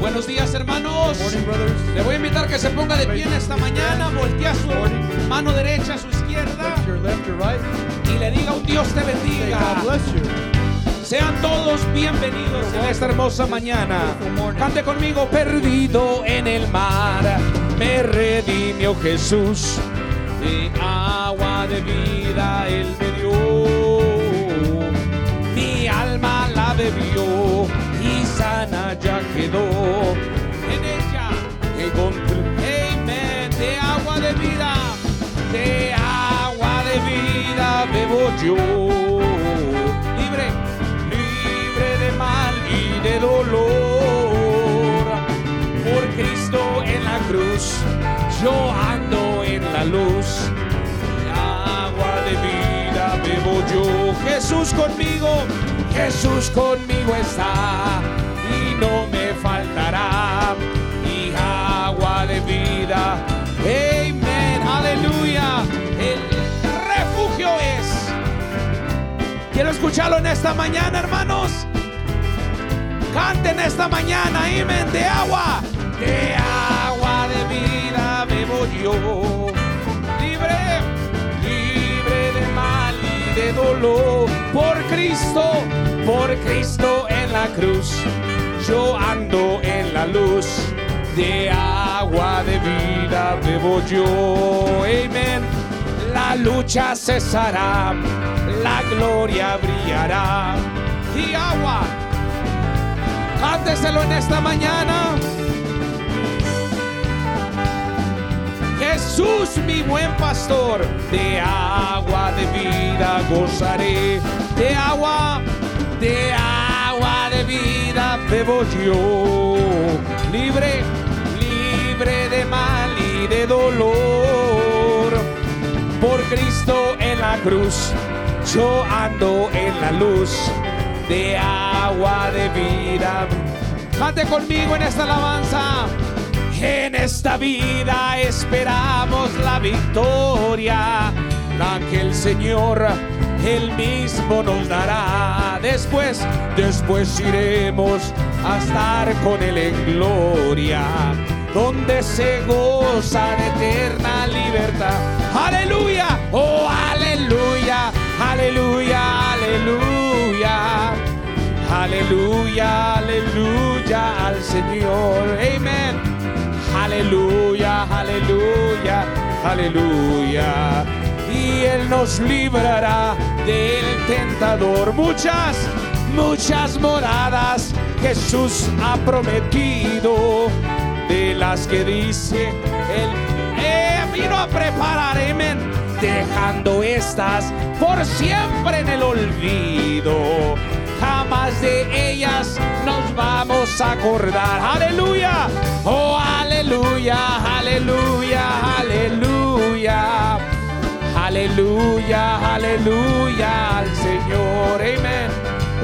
Buenos días, hermanos. Morning. Le voy a invitar que se ponga de pie en esta mañana, voltea su mano derecha a su izquierda Touch your left or right. y le diga un Dios te bendiga. Sean todos bienvenidos en esta hermosa mañana. Cante conmigo, perdido en el mar, me redimió Jesús. De agua de vida Él me dio. Mi alma la bebió ya quedó. En ella encontré, amen, de agua de vida, de agua de vida bebo yo. Libre, libre de mal y de dolor. Por Cristo en la cruz, yo ando en la luz. De agua de vida bebo yo. Jesús conmigo, Jesús conmigo está no me faltará. Y agua de vida, amén, aleluya. El refugio es. Quiero escucharlo en esta mañana, hermanos. Canten esta mañana, amén, de agua, de agua de vida bebo yo. Libre, libre de mal y de dolor. Por Cristo, por Cristo en la cruz. Yo ando en la luz. De agua de vida bebo yo. Amén. La lucha cesará, la gloria brillará. Y agua, cánteselo en esta mañana. Jesús, mi buen pastor, de agua de vida gozaré. De agua, de agua vida bebo yo. Libre, libre de mal y de dolor. Por Cristo en la cruz, yo ando en la luz de agua de vida. Cante conmigo en esta alabanza. En esta vida esperamos la victoria, la que el Señor Él mismo nos dará. Después, después iremos a estar con Él en gloria, donde se goza de eterna libertad. Aleluya, oh aleluya, aleluya, aleluya. Aleluya, aleluya al Señor. Amén. Aleluya, aleluya, aleluya. Y Él nos librará del tentador. Muchas, muchas moradas Jesús ha prometido. De las que dice Él eh, vino a preparar, amén. Dejando estas por siempre en el olvido jamás de ellas nos vamos a acordar. Aleluya, oh aleluya, aleluya, aleluya. Aleluya, aleluya al Señor, amén.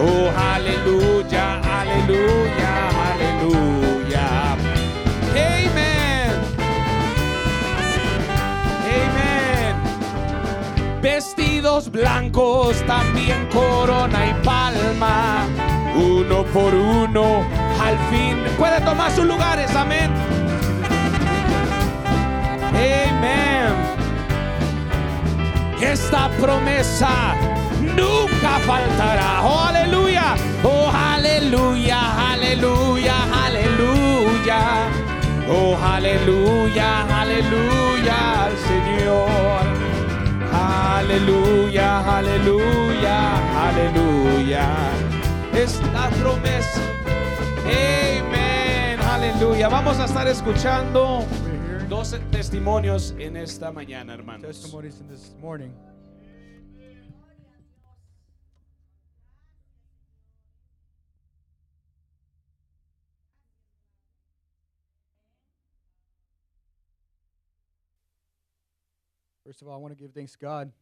Oh aleluya, aleluya, aleluya. Amén. Amén vestidos blancos, también corona y palma, uno por uno, al fin puede tomar sus lugares, amén. Amén. Esta promesa nunca faltará. Oh, aleluya. Oh, aleluya, aleluya, aleluya. Oh, aleluya, aleluya al Señor. Aleluya, aleluya, aleluya. Esta promesa. Amén. Aleluya. Vamos a estar escuchando. Dos testimonios en esta mañana, hermanos. Testimonies in this morning. First of all, I want to give thanks to God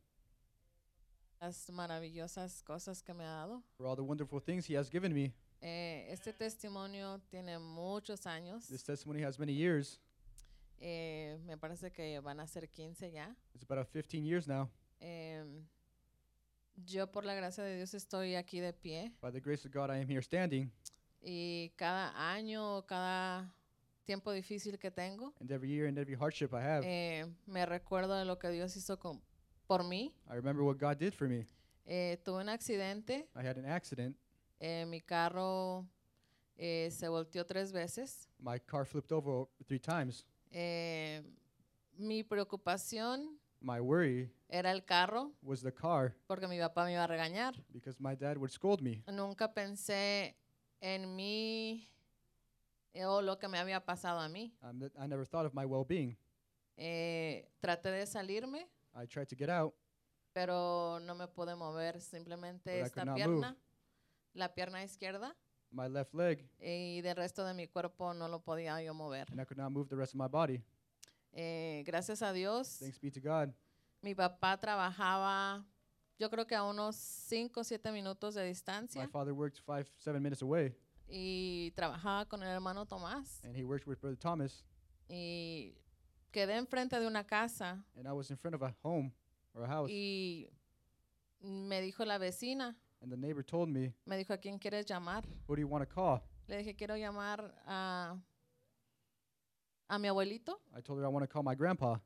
las maravillosas cosas que me ha dado. for all the wonderful things He has given me. Eh, este testimonio tiene muchos años. This testimony has many years. Eh, me parece que van a ser 15 ya. It's about 15 years now. Em, yo por la gracia de Dios estoy aquí de pie By the grace of God, I am here standing. Y cada año, cada tiempo difícil que tengo, And every year and every hardship I have, eh, me recuerdo de lo que Dios hizo con, por mí. I remember what God did for me. Eh, tuve un accidente, I had an accident. eh, mi carro eh, se volteó tres veces. My car flipped over three times. Eh, mi preocupación My worry era el carro was the car porque mi papá me iba a regañar. because my dad would scold me. Nunca pensé en mí eh, o lo que me había pasado a mí. Um, I never thought of my well-being. Eh, traté de salirme, I tried to get out, pero no me pude mover. Simplemente But I esta not pierna, la pierna izquierda, my left leg, y del resto de mi cuerpo no lo podía yo mover. and I could not move the rest of my body. Eh, gracias a Dios, Thanks be to God. mi papá trabajaba, yo creo que a unos 5 o 7 minutos de My distancia, father worked five, seven minutes away, y trabajaba con el hermano Tomás. and he worked with Brother Thomas, Y quedé enfrente de una casa and I was in front of a home or a house, y me dijo la vecina, and the neighbor told me, me dijo, ¿a quién quieres llamar? "Who do you want to call?" Le dije, quiero llamar a, a mi abuelito. I told her I want to call my grandpa,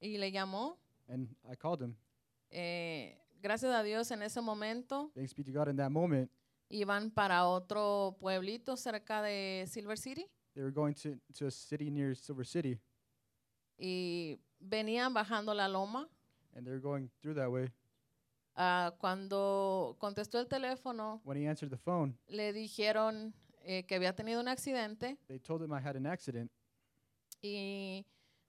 Y le llamó. and I called him. Eh, gracias a Dios, en ese momento Thanks be to God. In that moment, iban para otro pueblito cerca de Silver City they were going to to a city near Silver City, y venían bajando la loma. and they were going through that way. Ah, cuando contestó el teléfono, When he answered the phone, le dijeron eh, que había tenido un accidente they told him I had an accident, y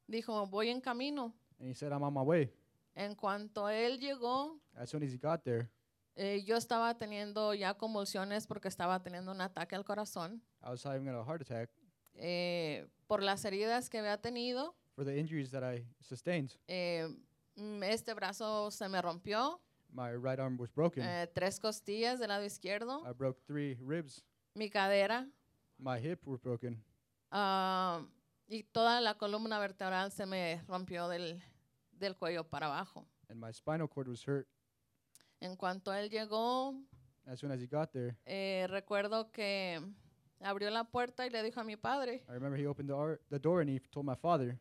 dijo, voy en camino. and he said, "I'm on my way." En cuanto él llegó, As soon as he got there, eh, yo estaba teniendo ya convulsiones porque estaba teniendo un ataque al corazón. I was having a heart attack eh, por las heridas que había tenido. for the injuries that I sustained. eh, mm, este brazo se me rompió, My right arm was broken. eh, tres costillas del lado izquierdo, I broke three ribs. mi cadera My hip were broken, ah, y toda la columna vertebral se me rompió del, del cuello para abajo. and my spinal cord was hurt. En cuanto él llegó, As soon as he got there, eh, recuerdo que abrió la puerta y le dijo a mi padre I remember he opened the, the door and he told my father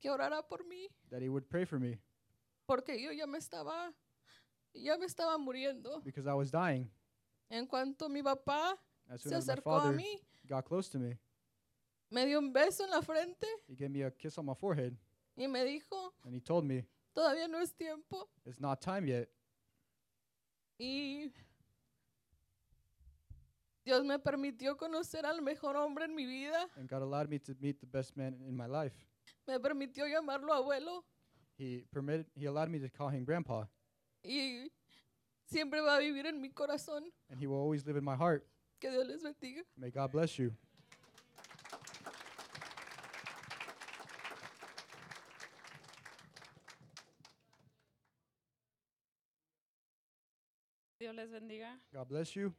que orara por mí, that he would pray for me porque yo ya me estaba, ya me estaba muriendo. because I was dying. En cuanto mi papá As soon se as my acercó a father mí, got close to me, me dio un beso en la frente he gave me a kiss on my forehead y me dijo, and he told me, todavía no es tiempo. It's not time yet. Y Dios me permitió conocer al mejor hombre en mi vida. And God allowed me to meet the best man in my life. Me permitió llamarlo abuelo. He permitted, he allowed me to call him grandpa, Y siempre va a vivir en mi corazón. and he will always live in my heart. Que Dios les bendiga. May God bless you. Dios les bendiga. God bless you.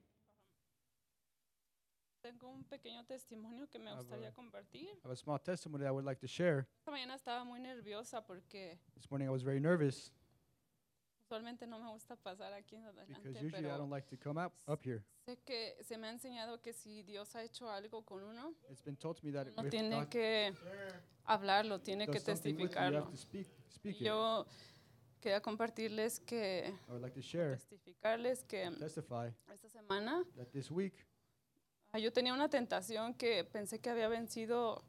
Tengo un pequeño testimonio que me Ah, gustaría compartir. I have a small testimony that I would like to share. Esta mañana estaba muy nerviosa porque This morning I was very nervous usualmente no me gusta pasar aquí en adelante, because usually I pero don't like to come up up here. sé que se me ha enseñado que si Dios ha hecho algo con uno, It's been told to me that if tiene God que hablarlo, tiene que does something with you, you testificarlo. have to speak, speak it. Yo quería compartirles que, I would like to share, testificarles que testify esta semana that this week yo tenía una tentación que pensé que había vencido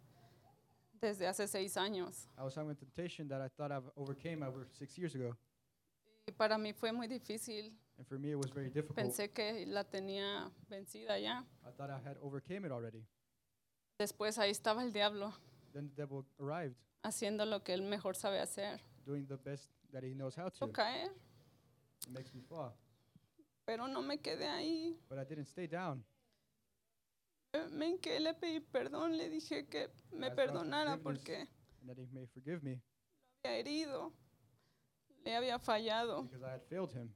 desde hace seis años. I was having a temptation that I thought I've overcame over six years ago, Y para mí fue muy difícil. and for me it was very difficult. Pensé que la tenía vencida ya. I thought I had overcame it already. Después ahí estaba el diablo Then the devil arrived, haciendo lo que él mejor sabe hacer. doing the best that he knows how to. Caer, It makes me fall, pero no me quedé ahí. but I didn't stay down. Eh, Me hinqué, le pedí perdón, le dije que me perdonara porque that he may forgive me había herido, le había fallado. because I had failed him.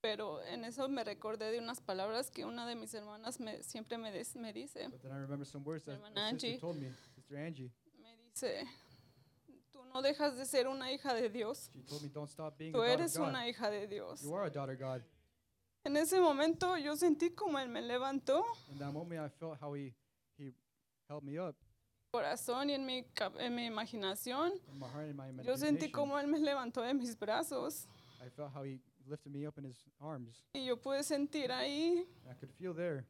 Pero en eso me recordé de unas palabras que una de mis hermanas me, siempre me, des- me dice. But then I remember some words that Hermana sister Angie. told me, Sister Angie. Me dice, tú no dejas de ser una hija de Dios. She told me, don't stop being Tú a daughter eres of God. una hija de Dios. You are a daughter of God. En ese momento yo sentí como Él me levantó, In that moment, I felt how he, he held me up corazón y en mi, en mi imaginación. in my heart and my Yo sentí imagination. como Él me levantó de mis brazos I felt how he lifted me up in his arms. y yo pude sentir ahí And I could feel there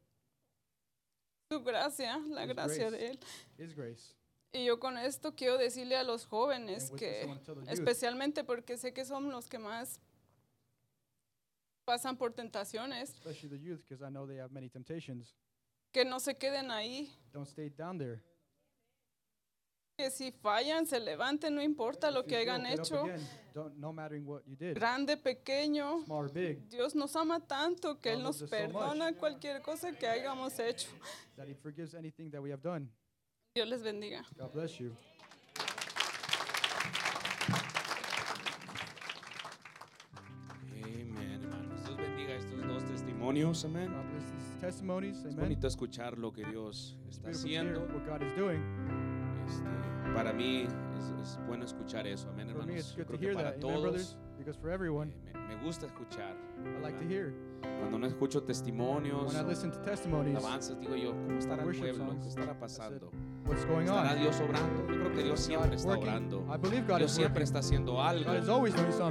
su gracia, la His gracia grace. de Él. his grace. Y yo con esto quiero decirle a los jóvenes And with this, I que, want to tell the youth, especialmente porque sé que son los que más pasan por tentaciones, especially the youth, because I know they have many temptations. que no se queden ahí, Don't stay down there. que si fallan, se levanten, no importa lo que hayan hecho, grande, pequeño. Dios nos ama tanto que God Él nos perdona cualquier cosa que hayamos hecho. that he forgives anything that we have done. Dios les bendiga. Testimonios. Amén. Es bonito escuchar lo que Dios It's está haciendo. Este, para mí es, es bueno escuchar eso. Amén, hermanos. creo que para todos Because for everyone, eh, me, me gusta escuchar. I like to ¿verdad? hear. Cuando no escucho testimonios, When I listen to testimonies, alabanzas, digo yo, ¿cómo estará el pueblo? ¿Qué estará pasando? what's going ¿Estará on? Dios obrando? Yo creo que Dios siempre está orando. I believe God Dios is siempre está haciendo algo.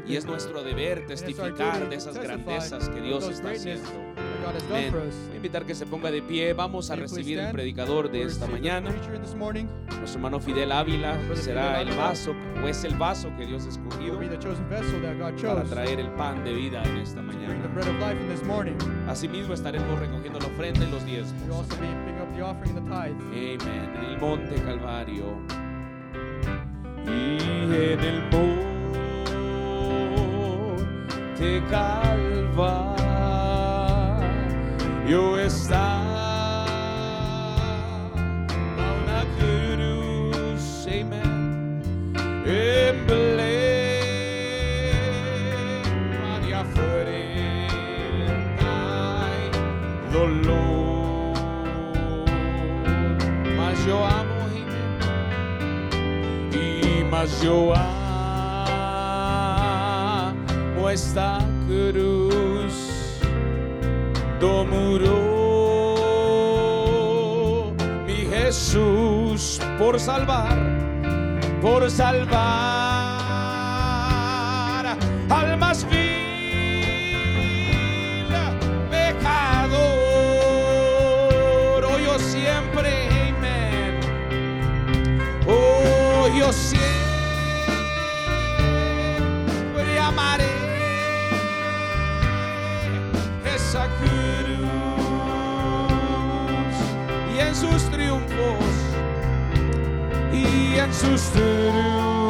Y es nuestro deber testificar de esas grandezas que Dios está haciendo. Amén. Voy a invitar que se ponga de pie. Vamos a recibir el predicador de esta mañana. Nuestro hermano Fidel Ávila será el vaso o es el vaso que Dios ha escogido para traer el pan de vida en esta mañana. Asimismo estaremos recogiendo la ofrenda y los diezmos. also be picking up the offering and the tithe. Amén. En el monte Calvario. Y en el monte Calvario está una cruz. Amén. Emblema de afrenta y dolor. Mas yo amo y mas yo amo esta cruz do muro mi Jesús por salvar por salvar triunfos y en sus triunfos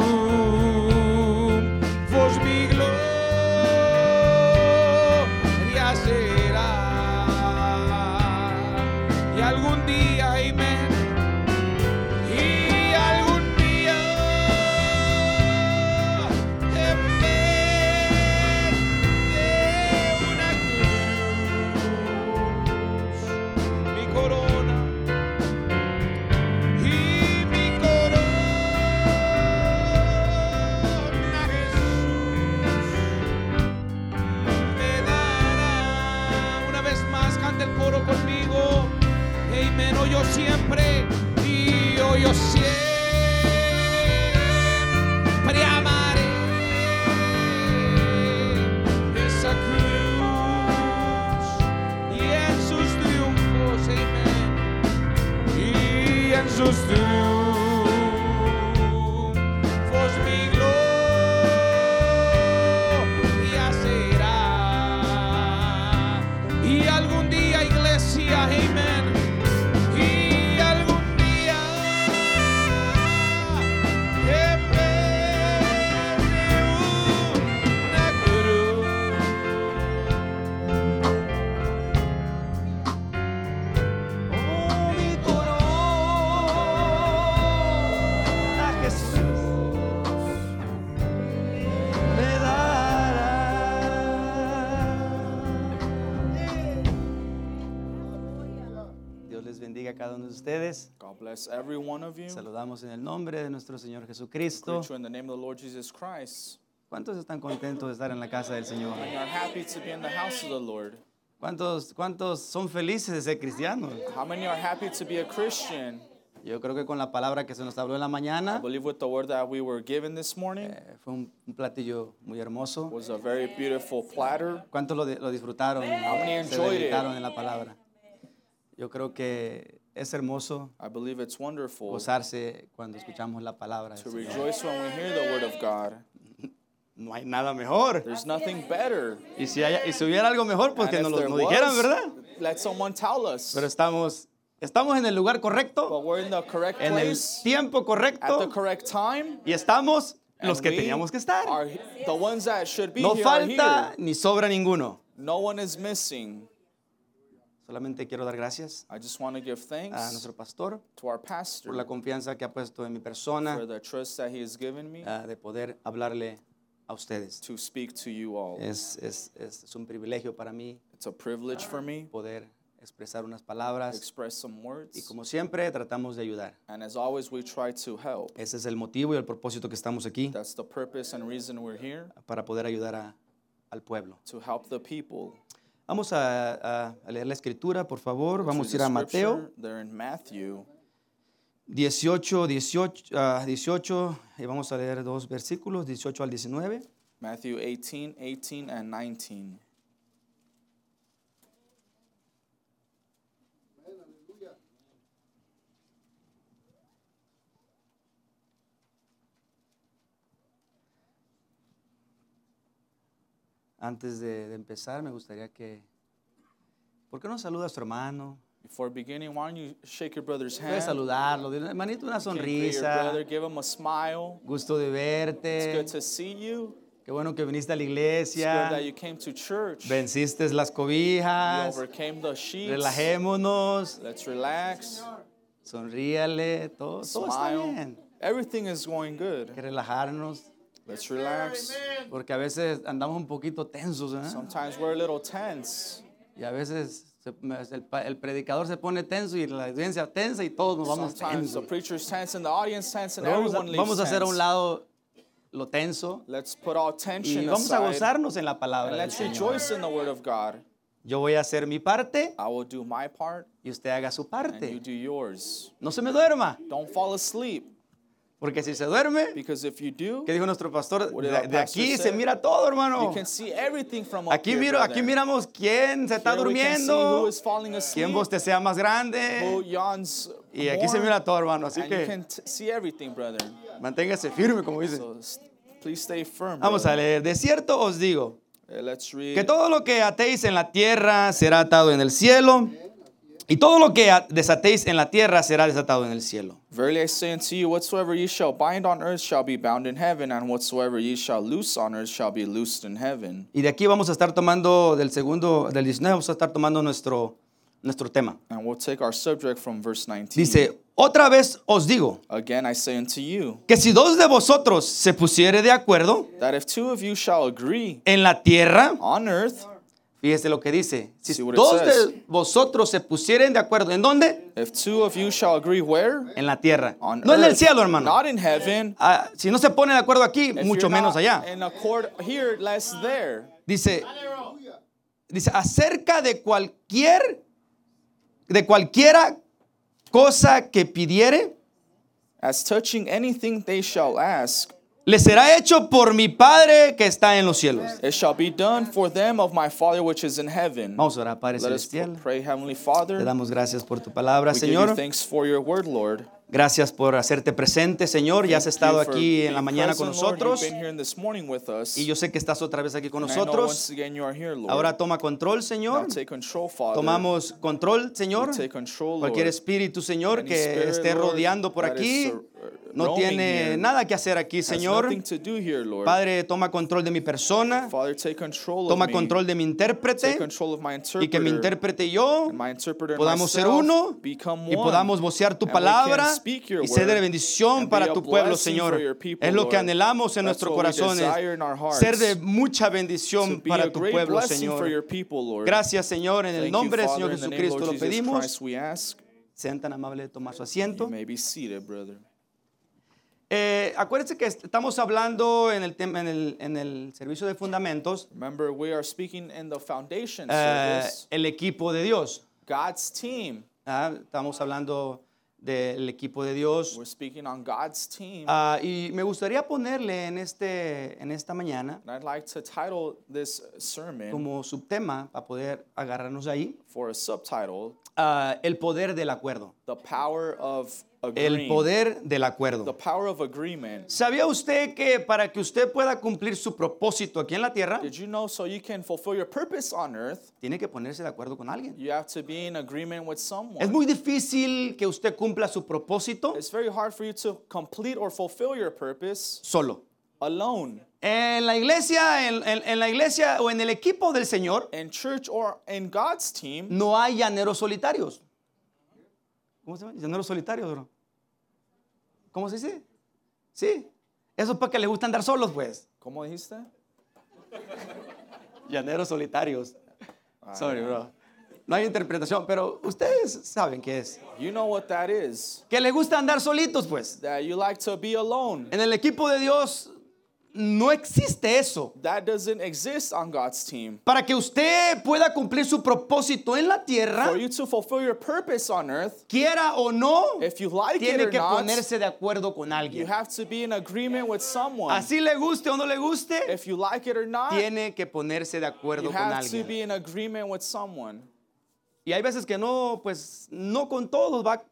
God bless every one of you. Saludamos en el nombre de nuestro Señor Jesucristo. Greet you in the name of the Lord Jesus Christ. ¿Cuántos están contentos de estar en la casa del Señor? And are happy to be in the house of the Lord. ¿Cuántos, ¿Cuántos son felices de ser cristianos? How many are happy to be a Christian? Yo creo que con la palabra que se nos habló en la I mañana, believe with the word that we were given this morning eh, fue un, un platillo muy hermoso. was a very beautiful platter. ¿Cuántos lo, lo disfrutaron? many Se enjoyed it? deleitaron en la palabra. Yo creo que es hermoso I believe it's wonderful gozarse cuando escuchamos la palabra. del to Señor. rejoice when we hear the word of God. No hay nada mejor. There's nothing better. Y si, hay- y si hubiera algo mejor, pues And que if nos lo there nos dijeran, was, ¿verdad? let someone tell us. Pero estamos, estamos en el lugar correcto, But we're in the correct en el place tiempo at the correcto correct time. y estamos los and que we teníamos que estar. are the ones that should be No here are falta here. ni sobra ninguno. No one is missing. Solamente quiero dar gracias I just want to give a thanks nuestro pastor to our pastor por la confianza que ha puesto en mi persona for the trust that he has given me ah, de poder hablarle a ustedes. to speak to you all. Es, es, es, es un privilegio para mí It's a privilege for me poder expresar unas to palabras express some y words. como siempre tratamos de ayudar. And as always, we try to help. Ese es el motivo y el propósito que estamos aquí That's the purpose and reason we're here para poder ayudar a- al pueblo. to help the people. Vamos a, a- leer la escritura, por favor. Vamos a ir a Mateo scripture, They're in Matthew 18, 18, ah, 18 y vamos a leer dos versículos, 18 al 19. Matthew 18, 18, and 19. Antes de, de empezar, me gustaría que... ¿Por qué no saluda a su hermano? Before beginning, why don't you shake your brother's hand? saludarlo, dile, hermanito, una You your brother, sonrisa. give him a smile. Gusto de It's verte. good to see you. Qué bueno que viniste a la It's good iglesia. that you came to church. Venciste las You cobijas. overcame the sheets. Relajémonos. Let's relax. Sonríale. Todo, todo está bien. Everything is going Hay good. que relajarnos. Let's relax. Porque a veces andamos un poquito tensos. ¿eh? Sometimes we're a little tense. Y a veces el, predicador se pone tenso y la audiencia tensa y todos nos vamos the tensos. preacher's tense and the audience tense and Vamos a, everyone leaves vamos a hacer a un lado lo tenso Let's put all y tension vamos a gozarnos en la palabra let's rejoice in the word of God. Yo voy a hacer mi parte I will do my part y usted haga su and you parte. do yours. No se me duerma, Don't fall asleep porque si se duerme, because if you do, ¿qué dijo nuestro pastor? De, de aquí say? se mira todo, hermano. you can see everything from up Aquí miro, aquí miramos quién se está Here durmiendo, quién bostecea más who grande. yawns Y aquí se more, mira todo, hermano. Así que manténgase firme, como dice. So stay firm. Vamos a leer. De cierto os digo read. que todo lo que atéis en la tierra será atado en el cielo, y todo lo que desatéis en la tierra será desatado en el cielo. Verily I say unto you, whatsoever ye shall bind on earth shall be bound in heaven, and whatsoever ye shall loose on earth shall be loosed in heaven. Y de aquí vamos a estar tomando, del segundo, del 19, vamos a estar tomando nuestro, nuestro tema. And we'll take our subject from verse 19. Dice, otra vez os digo, Again I say unto you, que si dos de vosotros se pusiere de acuerdo that if two of you shall agree en la tierra, on earth, fíjese lo que dice, si dos says. de vosotros se pusieren de acuerdo, ¿en dónde? if two of you shall agree where? En la tierra. On No en el cielo, hermano. Not in heaven. Ah, si no se pone de acuerdo aquí, If mucho menos allá. In accord here, less there. Dice, dice, acerca de cualquier, de cualquiera cosa que pidiere, As touching anything they shall ask, le será hecho por mi Padre que está en los cielos. it shall be done for them of my Father which is in heaven. Vamos a orar, Padre Let Celestial. pray, Heavenly Te Father. damos gracias por tu palabra, We give you Señor. thanks for your word, Lord. Gracias por hacerte presente, Señor. Ya has estado aquí en la mañana con nosotros. Y yo sé que estás otra vez aquí con nosotros. once again you are here, Lord. Ahora toma control, Señor. Tomamos control, Señor. Cualquier espíritu, Señor, que esté rodeando por aquí, no tiene nada que hacer aquí, Señor. Padre, toma control de mi persona. Father, take control Toma control de mi intérprete. Y que mi intérprete y yo podamos ser uno y podamos vocear tu palabra y ser de bendición para tu pueblo, Señor. Es lo que anhelamos en nuestros corazones. Ser de mucha bendición be para tu pueblo, Señor. Gracias, Señor, en el nombre del Señor Jesucristo lo pedimos. Sean tan amables de tomar su asiento. may be seated, brother. Eh, acuérdense que est- estamos hablando en el, en el, en el servicio de fundamentos, Remember, we are speaking in the foundation eh, service, el equipo de Dios. God's team. Ah, Estamos hablando del equipo de Dios. We're speaking on God's team. Ah, y me gustaría ponerle en, este, en esta mañana and I'd like to title this sermon como subtema para poder agarrarnos ahí, for a subtitle ah, el poder del acuerdo. The Power of El poder del The acuerdo. power of agreement. ¿Sabía usted que para que usted pueda cumplir su propósito aquí en la tierra, Did you know so you can fulfill your purpose on earth, tiene que ponerse de acuerdo con alguien? you have to be in agreement with Es someone? muy difícil que usted cumpla su propósito It's very hard for you to complete or fulfill your purpose solo. alone. En la iglesia, en, en- en la iglesia o en el equipo del Señor, In church or in God's team, no hay llaneros solitarios. ¿Cómo se llama? Llaneros solitarios, bro. ¿Cómo se dice? Sí. Eso es para que les gusta andar solos, pues. ¿cómo dijiste? Llaneros solitarios. Sorry, bro. No hay interpretación, pero ustedes saben qué es. You know what that is. Que les gusta andar solitos, pues. That you like to be alone. En el equipo de Dios no existe eso. That doesn't exist on God's team. Para que usted pueda cumplir su propósito en la tierra, For you to fulfill your purpose on earth, quiera o no, if you like it tiene or que not, ponerse de acuerdo con you alguien. have to be in agreement with someone. Así le guste o no le guste, If you like it or not, tiene que ponerse de you acuerdo con have to alguien. be in agreement with someone. Y hay veces que no, pues no con todos va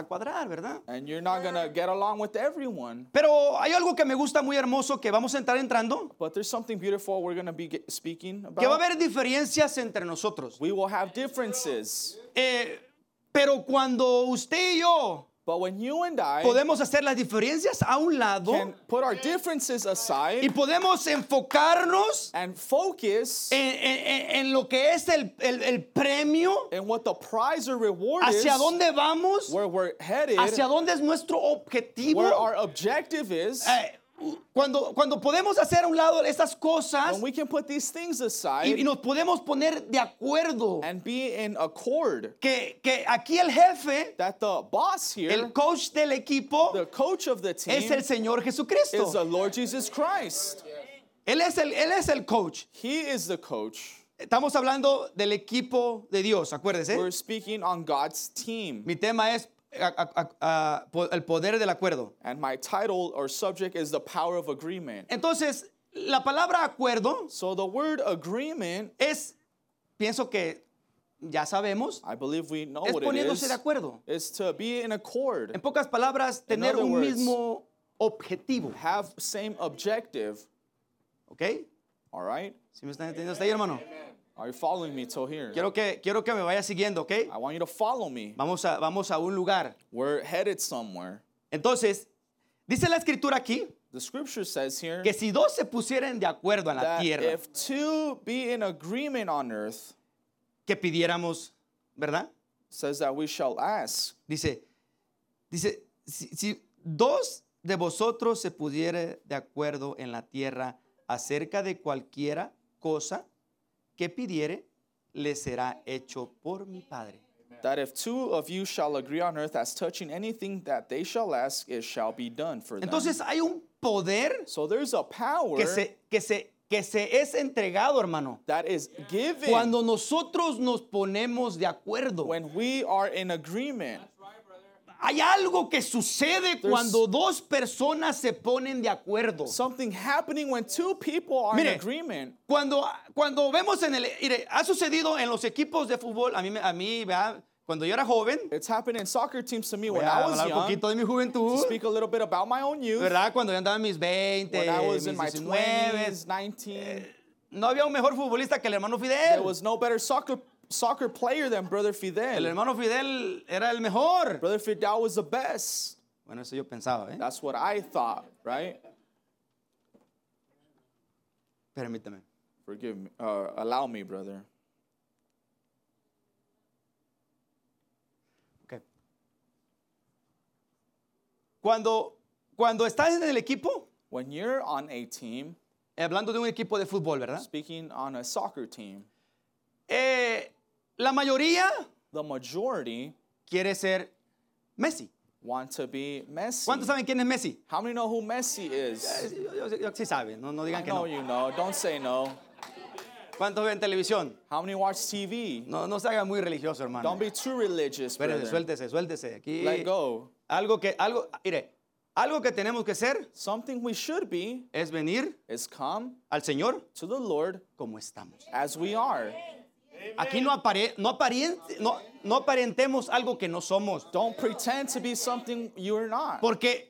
a cuadrar, ¿verdad? And you're not to get along with everyone. Pero hay algo que me gusta muy hermoso que vamos a entrar entrando, But there's something beautiful we're to be speaking que va a about. haber diferencias entre nosotros. We will have differences. Eh, pero cuando usted y yo But when you and I podemos hacer las diferencias a un lado can put our differences y aside podemos enfocarnos and focus en, en- en- en lo que es el, el- el premio, in what the prize or reward hacia is, dónde vamos, where we're headed, hacia dónde es nuestro objetivo. where our objective is, Eh, cuando, cuando podemos hacer a un lado estas cosas when we can put these things y, y aside nos podemos poner de acuerdo and be in accord que, que aquí el jefe, that the boss here, el coach del equipo, the coach of the team, es el Señor is the Jesucristo. Lord Jesus Christ. Él es el, él es el coach. He is the coach. Estamos hablando del equipo de Dios, acuérdese. We're speaking on God's team. Mi tema es a- a- el poder del acuerdo. And my title or subject is the power of agreement. Entonces, la palabra acuerdo So the word agreement, es, pienso que ya sabemos, I believe we know es poniéndose is, de acuerdo. is to be in accord, En pocas palabras, tener un words, mismo objetivo. have same objective. ¿Ok? All right? ¿Sí me están entendiendo hasta ahí, hermano? Are you following me till here? Quiero que, quiero que me vaya siguiendo, ¿ok? I want you to follow me. Vamos a, vamos a un lugar. We're headed somewhere. Entonces, dice la escritura aquí The scripture says here que si dos se pusieran de acuerdo en la that tierra, if two be in agreement on earth, que pidiéramos, ¿verdad? says that we shall ask. Dice, dice, si, si dos de vosotros se pudiere de acuerdo en la tierra acerca de cualquiera cosa que pidiere, le será hecho por mi Padre. That if two of you shall agree on earth as touching anything that they shall ask, it shall be done for them. Entonces hay un poder So there's a power que se, que se, que se es entregado, hermano. that is given Cuando nosotros nos ponemos de acuerdo. when we are in agreement. Hay algo que sucede cuando dos personas se ponen de acuerdo. Something happening when two people are Mire. in agreement. Cuando, cuando vemos en el... mire, ha sucedido en los equipos de fútbol, a mí, a mí ¿verdad? cuando yo era joven, It's happened in soccer teams to me when I was hablar un young. poquito de mi To juventud, speak a little bit about my own youth. ¿verdad? Cuando yo andaba en mis 20, When I was mis in my 19, 20s, 19, no había un mejor futbolista que el hermano there Fidel. was no better soccer soccer player than Brother El Fidel. hermano Fidel era el mejor. Brother Fidel was the best. Bueno, eso yo pensaba, ¿eh? That's what I thought, right? Permítame. Forgive me. Uh, allow me, brother. Ok. Cuando, cuando estás en el equipo, When you're on a team, hablando de un equipo de fútbol, ¿verdad? speaking on a soccer team, Eh, la mayoría the majority quiere ser Messi. want to be Messi. ¿Cuántos saben quién es Messi? How many know who Messi is? Eh, sí saben, no, no I digan que know no. you know. Don't say no. ¿Cuántos ven televisión? How many watch TV? No, no se haga muy religioso, hermano. Don't be too religious, Espérese, brother. suéltese, suéltese. Aquí Let go. algo que, algo, mire, algo que tenemos que hacer Something we should be es venir is come al Señor to the Lord como estamos. as we are. Aquí no, apare, no, aparien- no, no aparentemos algo que no somos. Don't pretend to be something you're not. Porque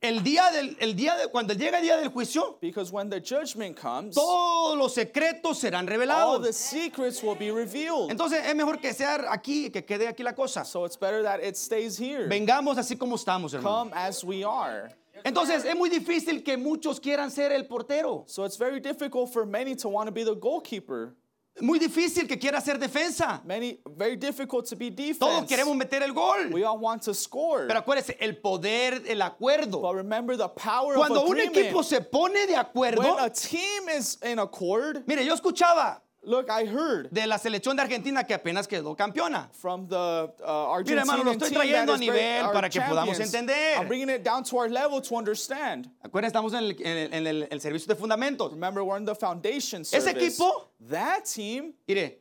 el día del, el día de, cuando llega el día del juicio, Because when the judgment comes, todos los secretos serán all revelados. the secrets will be revealed. Entonces es mejor que sea aquí, que quede aquí la cosa. So it's better that it stays here. Vengamos así como estamos, hermano. Come as we are. Entonces es muy difícil que muchos quieran ser el portero. So it's very difficult for many to want to be the goalkeeper. Muy difícil que quiera ser defensa. Many very difficult to be defense. Todos queremos meter el gol. We all want to score. Pero acuérdese, el poder, el acuerdo. but remember the power Cuando of un equipo se pone de acuerdo, when a team is in accord, mire, yo escuchaba look, I heard de la selección de Argentina que apenas quedó campeona. from the uh, Mira, hermano, lo estoy team trayendo a nivel para que podamos entender. I'm bringing it down to our level to understand. Acuérdense, estamos en el, en el- en el- el servicio de fundamentos. Remember, we're in the foundation Ese equipo- that team, Mire,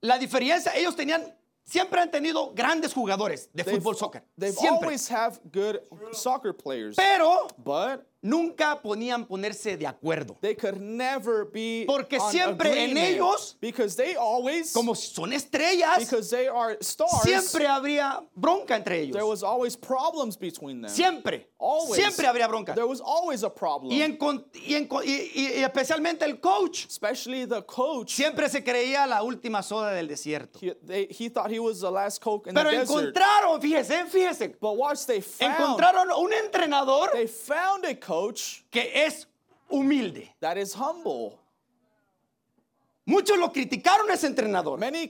la diferencia, ellos tenían, siempre han tenido grandes jugadores de they've, fútbol, soccer. they've Siempre. always have good soccer players. Pero but nunca podían ponerse de acuerdo. they could never be Porque siempre en ellos, because they always Como son estrellas, because they are stars siempre habría bronca entre ellos. there was always problems between them Siempre. Always Siempre habría bronca. there was always a problem Y, en y en y- y- especialmente el coach. especially the coach Siempre se creía la última soda del desierto. he, they, he thought he was the last coke in Pero the desert encontraron, fíjese, fíjese. but watch they found Encontraron un entrenador they found a coach que es humilde. that is humble Muchos lo criticaron a ese entrenador. many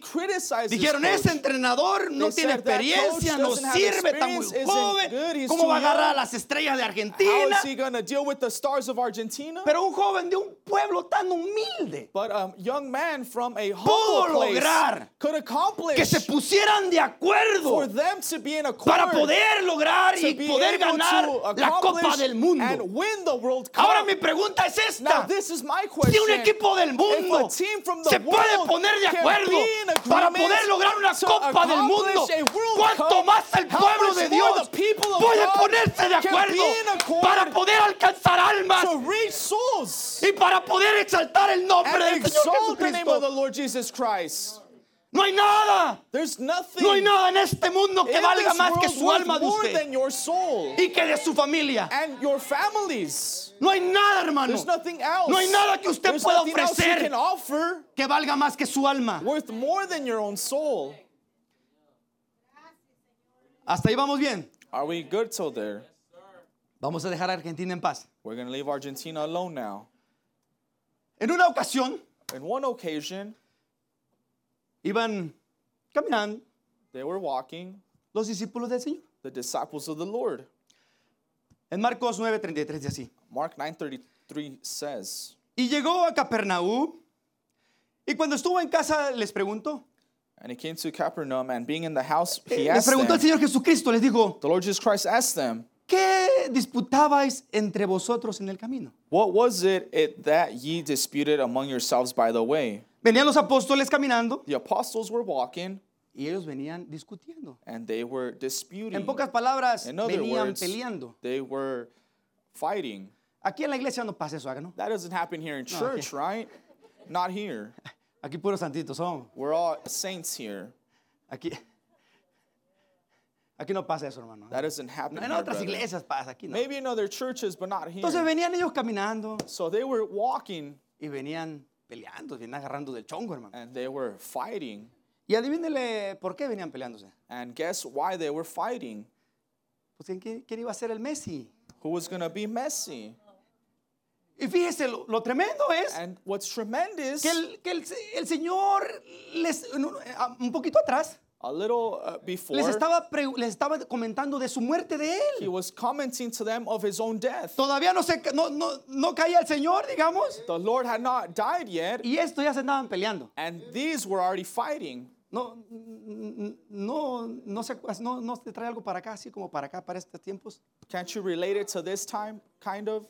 Dijeron, ese entrenador no tiene said, "That experiencia, no sirve, está muy joven. ¿Cómo va a agarrar a las estrellas de how Argentina? is he going to deal with the stars of Argentina Pero un joven de un pueblo tan humilde but a young man from a Pudo lograr could accomplish que se pusieran de for acuerdo them to be in accord para poder lograr y poder ganar la Copa del Mundo. and win the World Cup. Ahora mi pregunta es now esta. this is my Si un equipo del mundo se puede poner de acuerdo para poder lograr una Copa del Mundo, accomplish a World ¿cuánto Cup, más el pueblo de Dios puede ponerse de acuerdo para poder alcanzar almas y para poder exaltar el nombre del Señor Jesucristo? No hay nada, There's nothing no hay nada en este mundo que valga más que su alma de usted than your soul y que de su familia. and your families. No hay nada, hermano, There's nothing else. No hay nada que usted There's pueda ofrecer. que valga más que su alma. worth more than your own soul. Hasta ahí vamos bien. Are we good till there? Vamos a dejar a Argentina en paz. We're going to leave Argentina alone now. En una ocasión In one occasion, iban caminando they were walking, los discípulos del Señor. the disciples of the Lord. En Marcos 9:33 dice así. Mark 9:33 says, Y llegó a Capernaum y cuando estuvo en casa les preguntó. and he came to Capernaum, and being in the house, Eh, he Les asked preguntó al them, Señor Jesucristo, les dijo, the Lord Jesus Christ asked them, ¿qué disputabais entre vosotros en el camino? What was it, it that ye disputed among yourselves by the way? Venían los apóstoles caminando The apostles were walking, y ellos venían discutiendo. and they were disputing. En pocas palabras, In other venían words, peleando. they were fighting. Aquí en la iglesia no pasa eso, ¿haga, ¿no? That doesn't happen here in No, church, right? Not here. Aquí puros santitos somos. We're all saints here. Aquí, aquí no pasa eso, hermano. That doesn't happen En here, otras brother. iglesias pasa, aquí no. Maybe in other churches, but not here. Entonces venían ellos caminando So they were walking y venían peleando, venían agarrando del chongo, hermano. and they were fighting. Y adivínele por qué venían peleándose. And guess why they were fighting? Pues ¿quién, quién iba a ser el Messi? Who was going to be Messi? Y fíjese, lo, lo tremendo es And what's tremendous, que, el, que el, el Señor les, un, un poquito atrás a little uh, before, les estaba, les estaba comentando de su muerte de he él. was commenting to them of his own death. Todavía no, se, no, no, no caía el Señor, digamos. The Lord had not died yet, Y esto ya se andaban peleando. and these were already fighting. no, no, no, se, no, no te trae algo para acá, así como para acá, para estos tiempos. Can't you relate it to this time, kind of?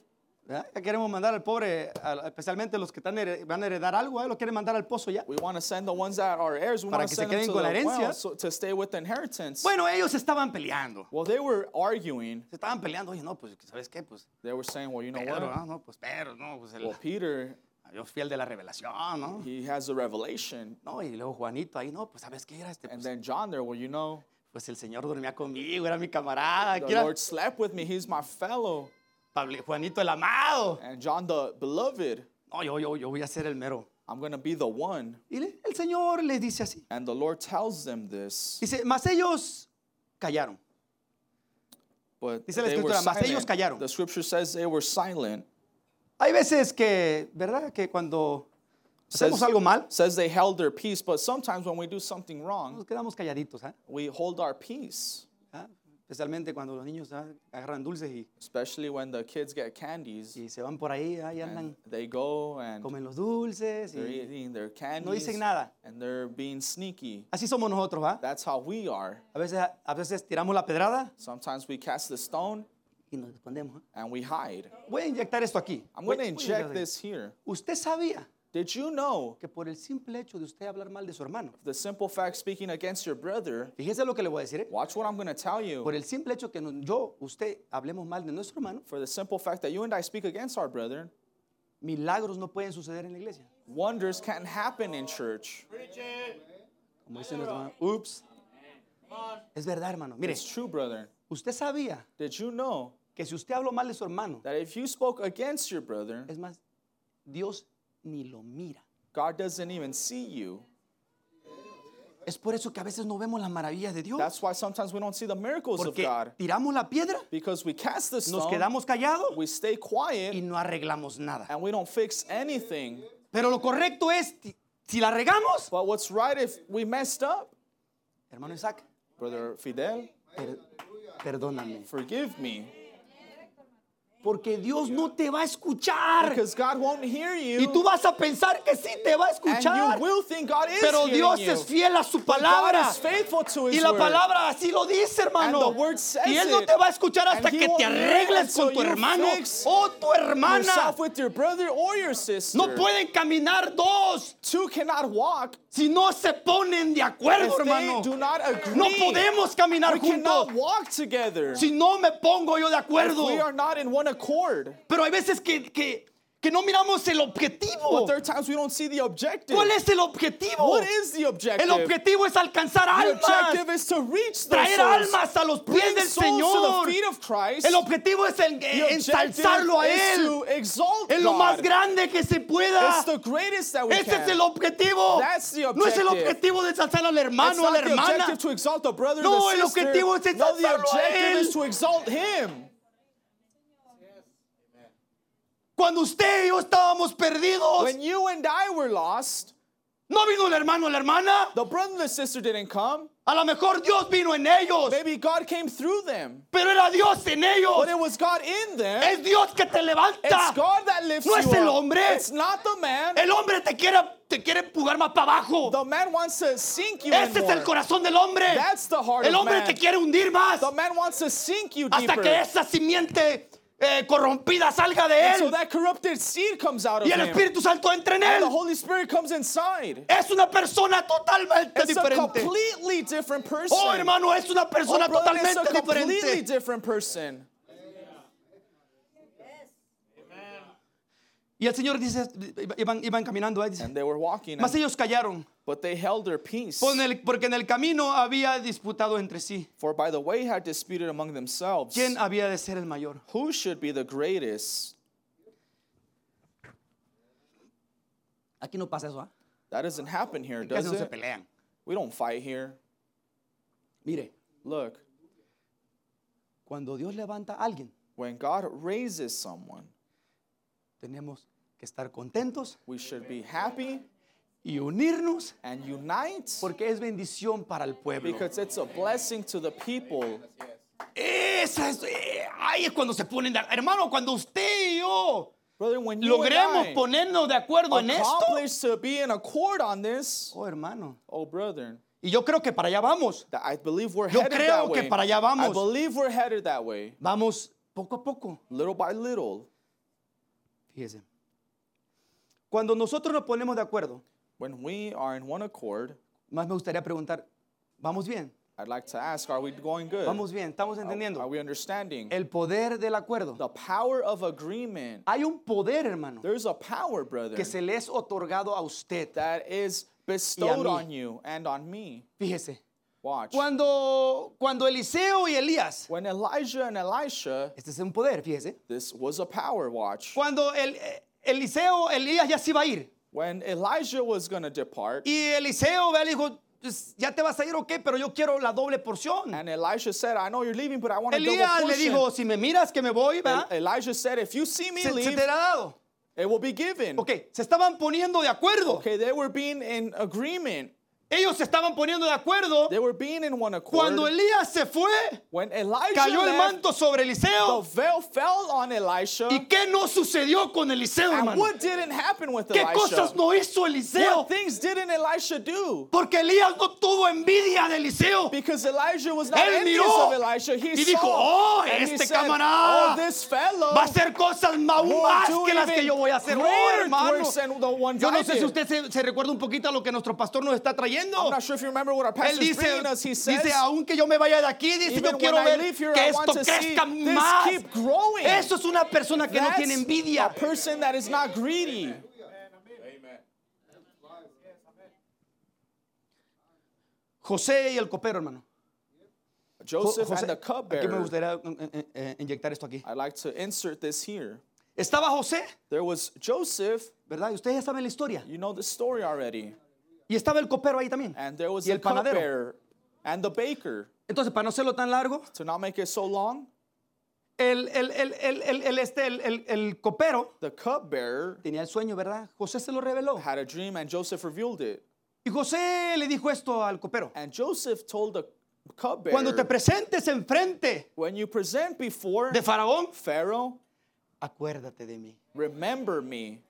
¿Verdad? Ya queremos mandar al pobre, al- especialmente los que están van a heredar algo, ¿eh? lo quieren mandar al pozo ya. We want to send the ones that are heirs, we Para want to que se send them queden to con la the herencia. well so, to stay with the inheritance. Bueno, ellos estaban peleando. Well, they were arguing. Se estaban peleando. Oye, no, pues, ¿sabes qué? Pues, They were saying, well, you know Pedro, what? no, no, pues, Pedro, no, pues, el Well, Peter, Dios fiel de la revelación, ¿no? he has a revelation. No, y luego Juanito ahí, no, pues, ¿sabes qué era este? And Pues, then John there, well, you know, pues el Señor dormía conmigo, era mi camarada. the aquí era Lord slept with me. He's my fellow. Juanito el amado. And John the beloved, No, yo, yo, yo voy a ser el mero. I'm going to be the one. Y le- el Señor les dice así. And the Lord tells them this. Dice, mas ellos callaron. But Dice la escritura, "Mas ellos callaron." The scripture says they were silent. Hay veces que, ¿verdad? Que cuando hacemos algo mal, says they held their peace, but sometimes when we do something wrong, nos quedamos calladitos, ¿ah? we hold our peace. ¿Ah? Especialmente cuando los niños ¿ah? agarran dulces y, Especially when the kids get candies. y se van por ahí, ahí and andan, they go and comen los dulces they're y eating their candies. no dicen nada. And they're being sneaky. Así somos nosotros, ¿ah? That's how we are. A veces, a veces tiramos la pedrada Sometimes we cast the stone y nos escondemos. ¿ah? and we hide. Voy a inyectar esto aquí. I'm Voy- going to voy a inyectar inject aquí. this here. Usted sabía Did you know que por el simple hecho de usted hablar mal de su hermano, the simple fact speaking against your brother? fíjese lo que le voy a decir, ¿eh? Watch what I'm going to tell you. por el simple hecho que no- yo, usted, hablemos mal de nuestro hermano, For the simple fact that you and I speak against our brother, milagros no pueden suceder en la iglesia. wonders can't happen in church. Como dice nuestro hermano, ups. Es verdad, hermano. Mire, It's true, brother. usted sabía Did you know que si usted habló mal de su hermano, that if you spoke against your brother, es más, Dios ni lo mira. God doesn't even see you? Es por eso que a veces no vemos las maravillas de Dios. That's why sometimes we don't see the miracles of Porque God. tiramos la piedra, Because we cast the nos stone, quedamos callados we stay y quiet, no arreglamos nada. and we don't fix anything. Pero lo correcto es, ti- si la regamos, But what's right if we messed up? hermano Isaac, Brother Fidel, per- perdóname. forgive me. Porque Dios no te va a escuchar. Because God won't hear Y you. tú vas a pensar que sí te va a And escuchar. you will think God is Pero Dios es fiel a su God palabra. is faithful to Y His la word. palabra así lo dice, hermano. And the word says Y Él no te va a escuchar hasta And que te arregles con tu hermano o tu hermana. With your brother or your sister. No pueden caminar dos Two cannot walk si no se ponen de acuerdo, if they hermano. do not agree. No podemos caminar juntos walk together si no me pongo yo de acuerdo. we are not in one accord. Pero hay veces que, que, que no miramos el objetivo. But there are times we don't see the objective. ¿Cuál es el objetivo? What is the objective? El objetivo es alcanzar the almas. objective is to reach traer souls. almas a los pies Bring del to Señor. the feet of Christ. El objetivo es el, objective ensalzarlo a Él en lo más grande que se pueda. It's the greatest that we Ese can. es el objetivo. That's the No es el objective. objetivo de ensalzar al hermano o a la hermana. objective to exalt the brother No, the el objetivo es no, the ensalzarlo a objective él. is to exalt him. Cuando usted y yo estábamos perdidos, When you and I were lost, no vino el hermano o la hermana. the brother and the sister didn't come. A lo mejor Dios vino en ellos, Maybe God came through them. pero era Dios en ellos. But it was God in them. Es Dios que te It's levanta. God that lifts No you es el up. hombre. It's not the man. El hombre te quiere, te quiere empujar más para abajo. The man wants to sink you Ese es more. el corazón del hombre. That's the heart El of hombre man. te quiere hundir más The man wants to sink you hasta deeper. que esa simiente eh, corrompida salga de so él that corrupted seed comes out of y el him. Espíritu Santo entra en And the él. Holy Spirit comes inside. Es una persona totalmente It's a diferente. completely different person. Oh, hermano, es una Oh, persona brother, it's a totalmente completely diferente. different person. Y el Señor dice, iban, iban caminando ahí, dice, And they were walking, mas and- ellos callaron, but they held their peace. por el- porque en el camino había disputado entre sí. For by the way had disputed among themselves ¿Quién había de ser el mayor? who should be the greatest. Aquí no pasa eso, ¿ah? That doesn't happen here, does no se it? pelean. We don't fight here. Mire, Look, cuando Dios levanta a alguien, when God raises someone, tenemos que estar contentos we should be happy y unirnos and unite porque es bendición para el pueblo. because it's a blessing to the people. Esa es, eh, ahí es cuando se ponen de hermano, cuando usted y yo Brother, when you logremos ponernos de acuerdo I en esto. accomplish to be in accord on this, Oh, hermano, oh brother, Y yo creo que para allá vamos. I believe we're Yo headed creo that que way. para allá I vamos. believe we're headed that way, Vamos poco a poco. little by little. Fíjese. Cuando nosotros nos ponemos de acuerdo, When we are in one accord, más me gustaría preguntar, ¿vamos bien? I'd like to ask, are we going good? Vamos bien, estamos Are- entendiendo. Are we understanding? El poder del acuerdo. The power of agreement. Hay un poder, hermano, There's a power, brother, que se le es otorgado a usted. that is bestowed on you and on me. Fíjese. Watch. Cuando, cuando Eliseo y Elías, When Elijah and Elisha, este es un poder, fíjese. this was a power, watch. Cuando el, Eliseo, Elías ya se iba a ir. When Elijah was going to depart, Y Eliseo le dijo, "Pues, ya te vas a ir, ok, pero yo quiero la doble porción. and Elisha said, I know you're leaving, but I want a double Elías le dijo, si me miras que me voy, ¿verdad? El- Elijah said, if you see me Se, se leave, te ha dado. it will be given. Ok, se estaban poniendo de acuerdo. Okay, they were being in agreement. Ellos se estaban poniendo de acuerdo. They were being in one accord. Cuando Elías se fue, when Elijah cayó el manto sobre the Eliseo. veil fell on Elisha. ¿Y qué no sucedió con Eliseo, and hermano? what didn't happen with ¿Qué Elisha? cosas no hizo Eliseo? What things didn't Elisha do? Porque Elías no tuvo envidia de Eliseo. Because Elijah was not Él envious miró of Elisha. He y dijo, "Oh, este said, camarada oh, this fellow Va a hacer cosas más do que las que yo voy a hacer. Oh, hermano. the Yo no sé si did." usted se, se recuerda un poquito a lo que nuestro pastor nos está trayendo. I'm not sure if you remember what our Él dice, bringing us. He says, dice, aunque yo me vaya de aquí, dice, yo quiero I ver here, que I esto crezca this más. Eso es una persona que no That's tiene envidia. a person that is not greedy. José y el copero, hermano. Jo- Joseph José- and the cupbearer. me gustaría eh, eh, eh, inyectar esto aquí. I'd like to insert this here. Estaba José, There was Joseph, ¿verdad? Y ustedes ya saben la historia. you know the story already. Y estaba el copero ahí también. And there was Y the el panadero. and the baker. Entonces, para no hacerlo tan largo, To not make it so long, el, el, el, el, este, el, el, el copero the cupbearer tenía el sueño, ¿verdad? José se lo reveló. had a dream and Joseph revealed it. Y José le dijo esto al copero. And Joseph told the cupbearer, Cuando te presentes enfrente when you present before de Faraón, Pharaoh, acuérdate de mí. remember me.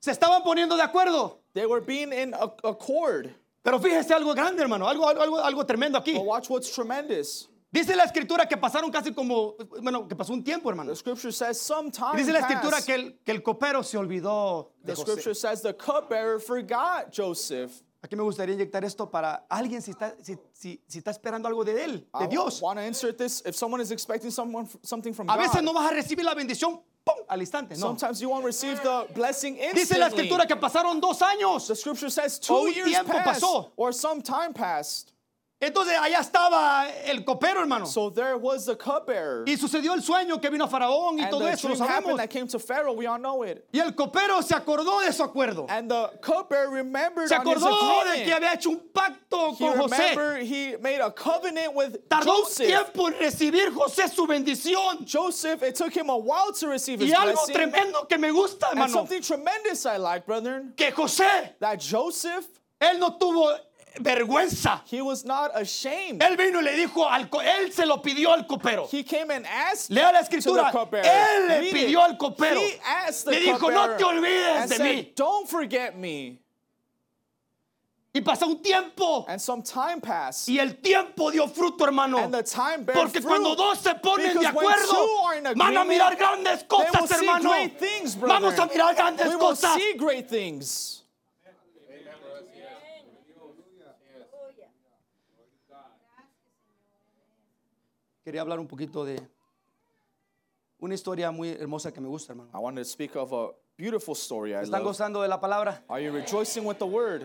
Se estaban poniendo de acuerdo. They were being in a- accord. Pero fíjese algo grande, hermano, algo, algo, algo, tremendo aquí. But watch what's tremendous. Dice la escritura que pasaron casi como, bueno, que pasó un tiempo, hermano. The scripture says some time dice la escritura passed. que el, que el copero se olvidó de The José. scripture says the cupbearer forgot Joseph. Aquí me gustaría inyectar esto para alguien si está, si, si, si está esperando algo de él, de I Dios. want to insert this. If someone is expecting someone something from A veces no vas a recibir la bendición ¡pum! al instante, no. sometimes you won't receive the blessing Dice la instantly. escritura que pasaron dos años. The scripture says O two un years tiempo passed pasó. or some time passed. Entonces allá estaba el copero, hermano. So there was the cupbearer. Y sucedió el sueño que vino a Faraón y And todo the eso, lo dream sabemos. happened that came to Pharaoh. We all know it. Y el copero se acordó de su acuerdo. And the cupbearer remembered Se on his acordó de que agreement. había hecho un pacto He con José. remembered he made a covenant with Tardó un Joseph. tiempo en recibir José su bendición. Joseph, it took him a while to receive his Y algo blessing. tremendo que me gusta, And hermano, something tremendous I like, brethren, que José, that Joseph, él no tuvo vergüenza. he was not ashamed. Él vino y le dijo, al él se lo pidió al copero. He came and asked Lea la to the escritura. Él le pidió al copero. He asked the Le dijo, no te olvides de said, mí. Don't forget me. Y pasó un tiempo. And some time passed. Y el tiempo dio fruto, hermano. And the time bare Porque fruit. cuando dos se ponen de Because when acuerdo, van a mirar grandes cosas, see hermano. great things. Vamos a mirar grandes we cosas. see great things. Quería hablar un poquito de una historia muy hermosa que me gusta, hermano. I wanted to speak of a beautiful story I ¿Están love. gozando de la palabra? Are you rejoicing with the word?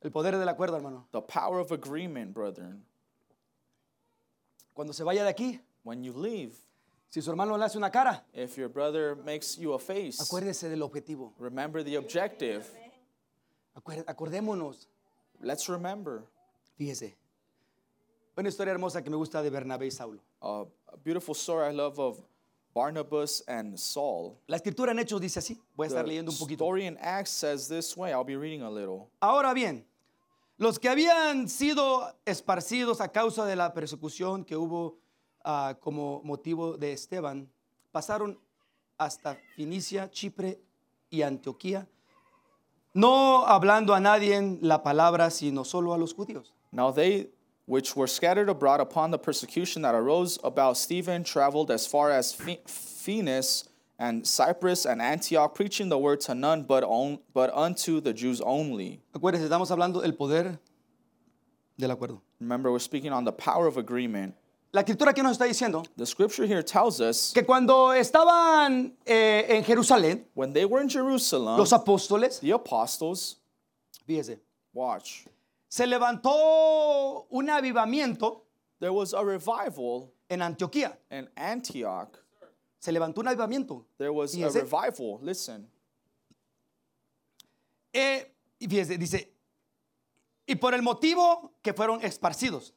El poder del acuerdo, hermano. The power of agreement, brethren. Cuando se vaya de aquí, When you leave, si su hermano le hace una cara, if your brother makes you a face, acuérdese del objetivo. remember the objective. Acordémonos. Let's remember Fíjese. Una historia hermosa que me gusta de Bernabé y Saulo. uh, a beautiful story I love of Barnabas and Saul. La escritura en Hechos dice así. Voy a estar The leyendo un poquito. story in Acts says this way. I'll be reading a little. Ahora bien, los que habían sido esparcidos a causa de la persecución que hubo ah, como motivo de Esteban, pasaron hasta Finicia, Chipre y Antioquía, no hablando a nadie la palabra, sino solo a los judíos. Now they which were scattered abroad upon the persecution that arose about Stephen traveled as far as Phoenix and Cyprus and Antioch, preaching the word to none but, on, but unto the Jews only. Acuérdense, estamos hablando del poder del acuerdo. Remember, we're speaking on the power of agreement. La escritura que nos está diciendo The scripture here tells us que cuando estaban eh, en Jerusalén, when they were in Jerusalem, los apóstoles, the apostles, fíjese, watch, se levantó un avivamiento there was a revival en Antioquía. in Antioch. Se levantó un avivamiento. There was a Fíjese. revival. Listen. Eh, y fíjese, dice, y por el motivo que fueron esparcidos.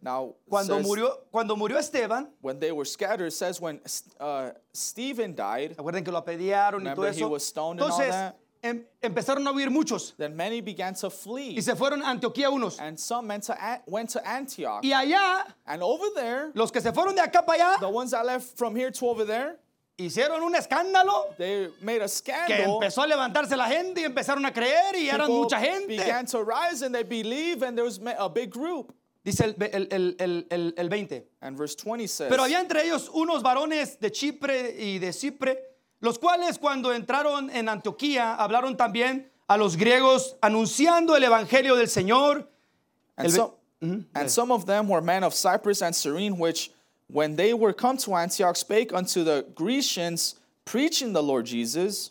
Now, it Cuando says, murió, cuando murió Esteban, when they were scattered, it says when uh, Stephen died, recuerden que lo apedrearon y todo Remember he eso. was stoned and all Entonces, that? Em- empezaron a huir muchos then many began to flee. y se fueron a Antioquía unos. And some went to, An- went to Antioch. Y allá, And over there, los que se fueron de acá para allá, the ones that left from here to over there, hicieron un escándalo they made a que empezó a levantarse la gente y empezaron a creer y eran mucha gente. began to rise and they believe, and there was a big group. Dice el, el, el, el 20. And verse 20 says, Pero había entre ellos unos varones de Chipre y de Cipre, los cuales cuando entraron en Antioquía hablaron también a los griegos anunciando el evangelio del Señor. And, ve- some, and some of them were men of Cyprus and Cyrene, which, when they were come to Antioch, spake unto the Grecians, preaching the Lord Jesus.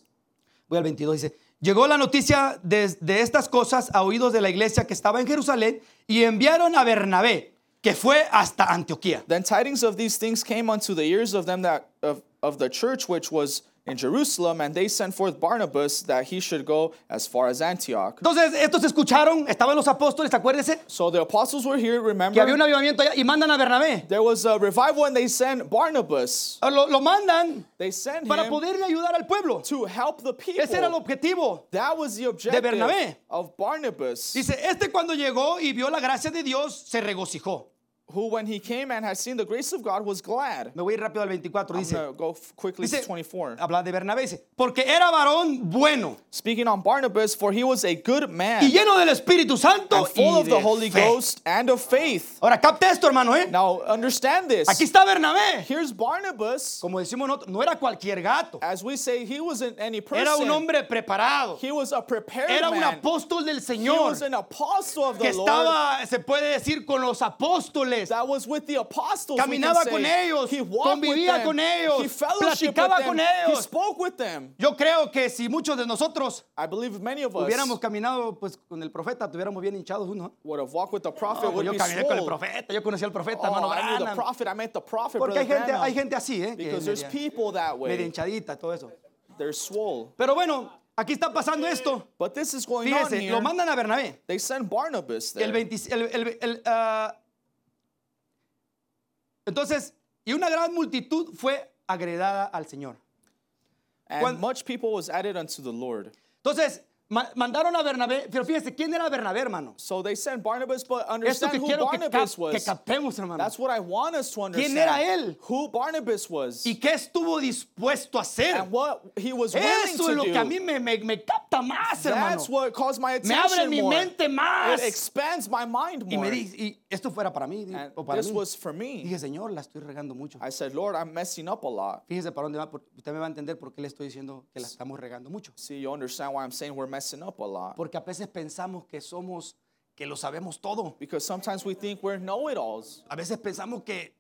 Voy al 22, dice, llegó la noticia de, de estas cosas a oídos de la iglesia que estaba en Jerusalén y enviaron a Bernabé, que fue hasta Antioquía. Then tidings of these things came unto the ears of them that of, of the church which was in Jerusalem, and they sent forth Barnabas that he should go as far as Antioch. Entonces, estos escucharon, estaban los apóstoles, acuérdense, So the apostles were here, que remember? había un avivamiento allá y mandan a Bernabé. There was a revival and they sent Barnabas. Lo, lo mandan They sent para him poderle ayudar al pueblo. to help the people. Ese era el objetivo. That was the objective Bernabé. of Barnabas, Dice, este cuando llegó y vio la gracia de Dios, se regocijó. Who when he came and had seen the grace of God was glad. Me voy rápido al 24, I'm dice. gonna go quickly Dice, to 24. habla de Bernabé, dice, porque era varón bueno Speaking on Barnabas, for he was a good man y lleno del Espíritu Santo and full y of the Holy fe. Ghost and of faith. Ahora capte esto, hermano, ¿eh? Now understand this. Aquí está Bernabé. Here's Barnabas. Como decimos nosotros, no era cualquier gato. As we say, he wasn't any person. Era un hombre preparado. He was a prepared Era un man. apóstol del He Señor was an apostle of que the Lord. estaba, se puede decir, con los apóstoles. That was with the apostles. Caminaba say. con ellos, He convivía con ellos, He platicaba con He ellos. spoke with them. Yo creo que si muchos de nosotros I believe many of us hubiéramos caminado pues, con el profeta, tuviéramos bien hinchados uno. would have walked with the prophet. Would yo be caminé con el profeta, yo conocí al profeta, Oh, hermano I knew the prophet. I met the prophet, Porque hay gente, hay gente así, ¿eh? Because there's people that way. hinchadita, todo eso. They're swole. Pero bueno, aquí está pasando esto. But this is going on Fíjese, here. lo mandan a Bernabé. They send Barnabas there. El 20 el- el- el, ah, entonces, y una gran multitud fue agredada al Señor. and Cuan- much people was added unto the Lord. Entonces, ma- mandaron a Bernabé, pero fíjese, ¿quién era Bernabé, hermano? So they sent Barnabas, but Esto understand que who que, Barnabas que was. captemos, hermano. That's what I want us to understand. ¿Quién era él? Who Barnabas was. ¿Y qué estuvo dispuesto a hacer? and what he was willing Eso to es lo do. que a mí me, me, me capta más, hermano. That's what caused my Me abre attention mi more. mente más. It expands my mind Y more. me dice, y esto fuera para mí, and o para this mí. was for me. Dije, Señor, la estoy regando mucho. I said, Lord, I'm messing up a lot. Fíjese para dónde va, usted me va a entender por qué le estoy diciendo que la estamos regando mucho. See, you understand why I'm saying we're messing up a lot. Porque a veces pensamos que somos, que lo sabemos todo. Because sometimes we think we're know-it-alls. A veces pensamos que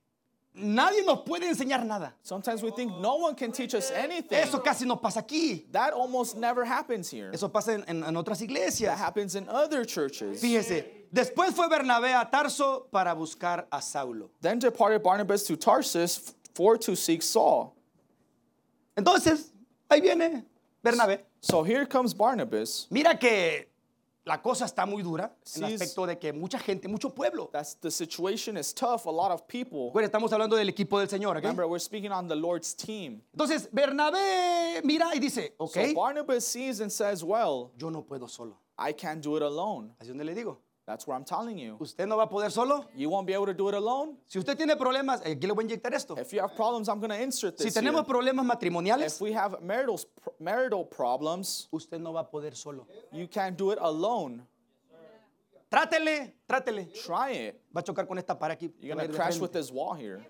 nadie nos puede enseñar nada. Sometimes we think no one can teach us anything. Eso casi nos pasa aquí. That almost never happens here. Eso pasa en, en- en otras That iglesias. happens in other churches. Fíjese, después fue Bernabé a Tarso para buscar a Saulo. Then departed Barnabas to Tarsus for to seek Saul. Entonces, ahí viene Bernabé. So here comes Barnabas. Mira que la cosa está muy dura en el aspecto de que mucha gente, mucho pueblo. That's the situation is tough. A lot of people. Bueno, estamos hablando del equipo del Señor, ¿ok? Remember, we're speaking on the Lord's team. Entonces, Bernabé mira y dice, ok, So Barnabas sees and says, Well, yo no puedo solo. I can't do it alone. Así donde le digo. That's what I'm telling you. Usted no va a poder solo. You won't be able to do it alone. Si usted tiene problemas, eh, aquí le voy a inyectar esto. If you have problems, I'm going to insert Si this. tenemos here. problemas matrimoniales, If we have marital marital problems, usted no va a poder solo. you can't do it alone. Trátele, trátele. Try it. Va a chocar con esta pared aquí. You're going to crash with this wall here.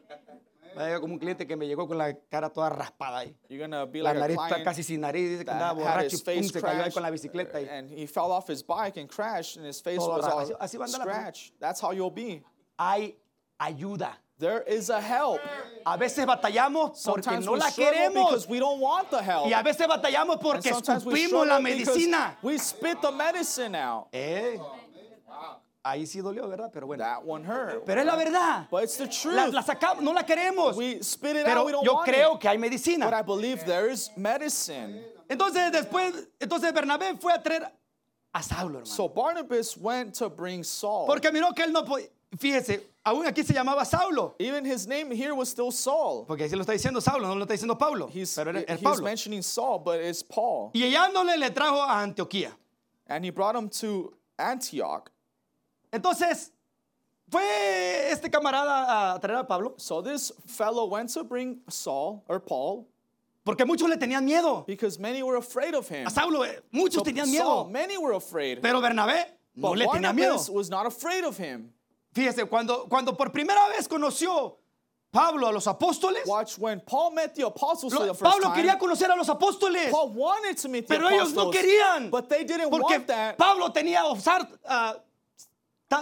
A llegar como un cliente que me llegó con la cara toda raspada ahí. Be La like nariz está casi sin nariz, dice que andaba borracho pum, face se cayó ahí con la bicicleta. Y and he fell off his bike and crashed and his face Todo was ra- all así- así va a andar la scratched. That's how you'll be. hay ayuda. There is a help. A veces batallamos porque Sometimes no we la queremos. we don't want the help. Y a veces batallamos porque escupimos la medicina. we spit the medicine out. Eh, ahí sí dolió, ¿verdad? Pero bueno. That one hurt. Pero es la verdad. But it's the La, truth. la sacamos, no la queremos. We spit it out. Pero We don't yo want creo it. que hay But I medicina. believe there is medicine. Entonces después, entonces Bernabé fue a traer a Saulo, hermano. So Barnabas went to bring Saul. Porque miró que él no podía. Fíjese, aún aquí se llamaba Saulo. Even his name here was still Saul. Porque así lo está diciendo Saulo, no lo está diciendo Pablo. He's, pero era- he's Pablo. mentioning Saul, but it's Paul. Y hallándole le trajo a Antioquía. And he brought him to Antioch. Entonces, fue este camarada a traer a Pablo. So this fellow went to bring Saul or Paul Porque muchos le tenían miedo. because many were afraid of him. A Saulo, eh, muchos So tenían Saul, miedo. many were afraid. Pero Bernabé no But le tenía miedo. Was not afraid of him. Fíjese, cuando, cuando por primera vez conoció Pablo a los apóstoles, Watch when Paul met the apostles for lo- the first Pablo time. quería conocer a los apóstoles. Paul wanted to meet the Pero ellos no apostles, querían. but they didn't Porque want that Pablo tenía ah, ta-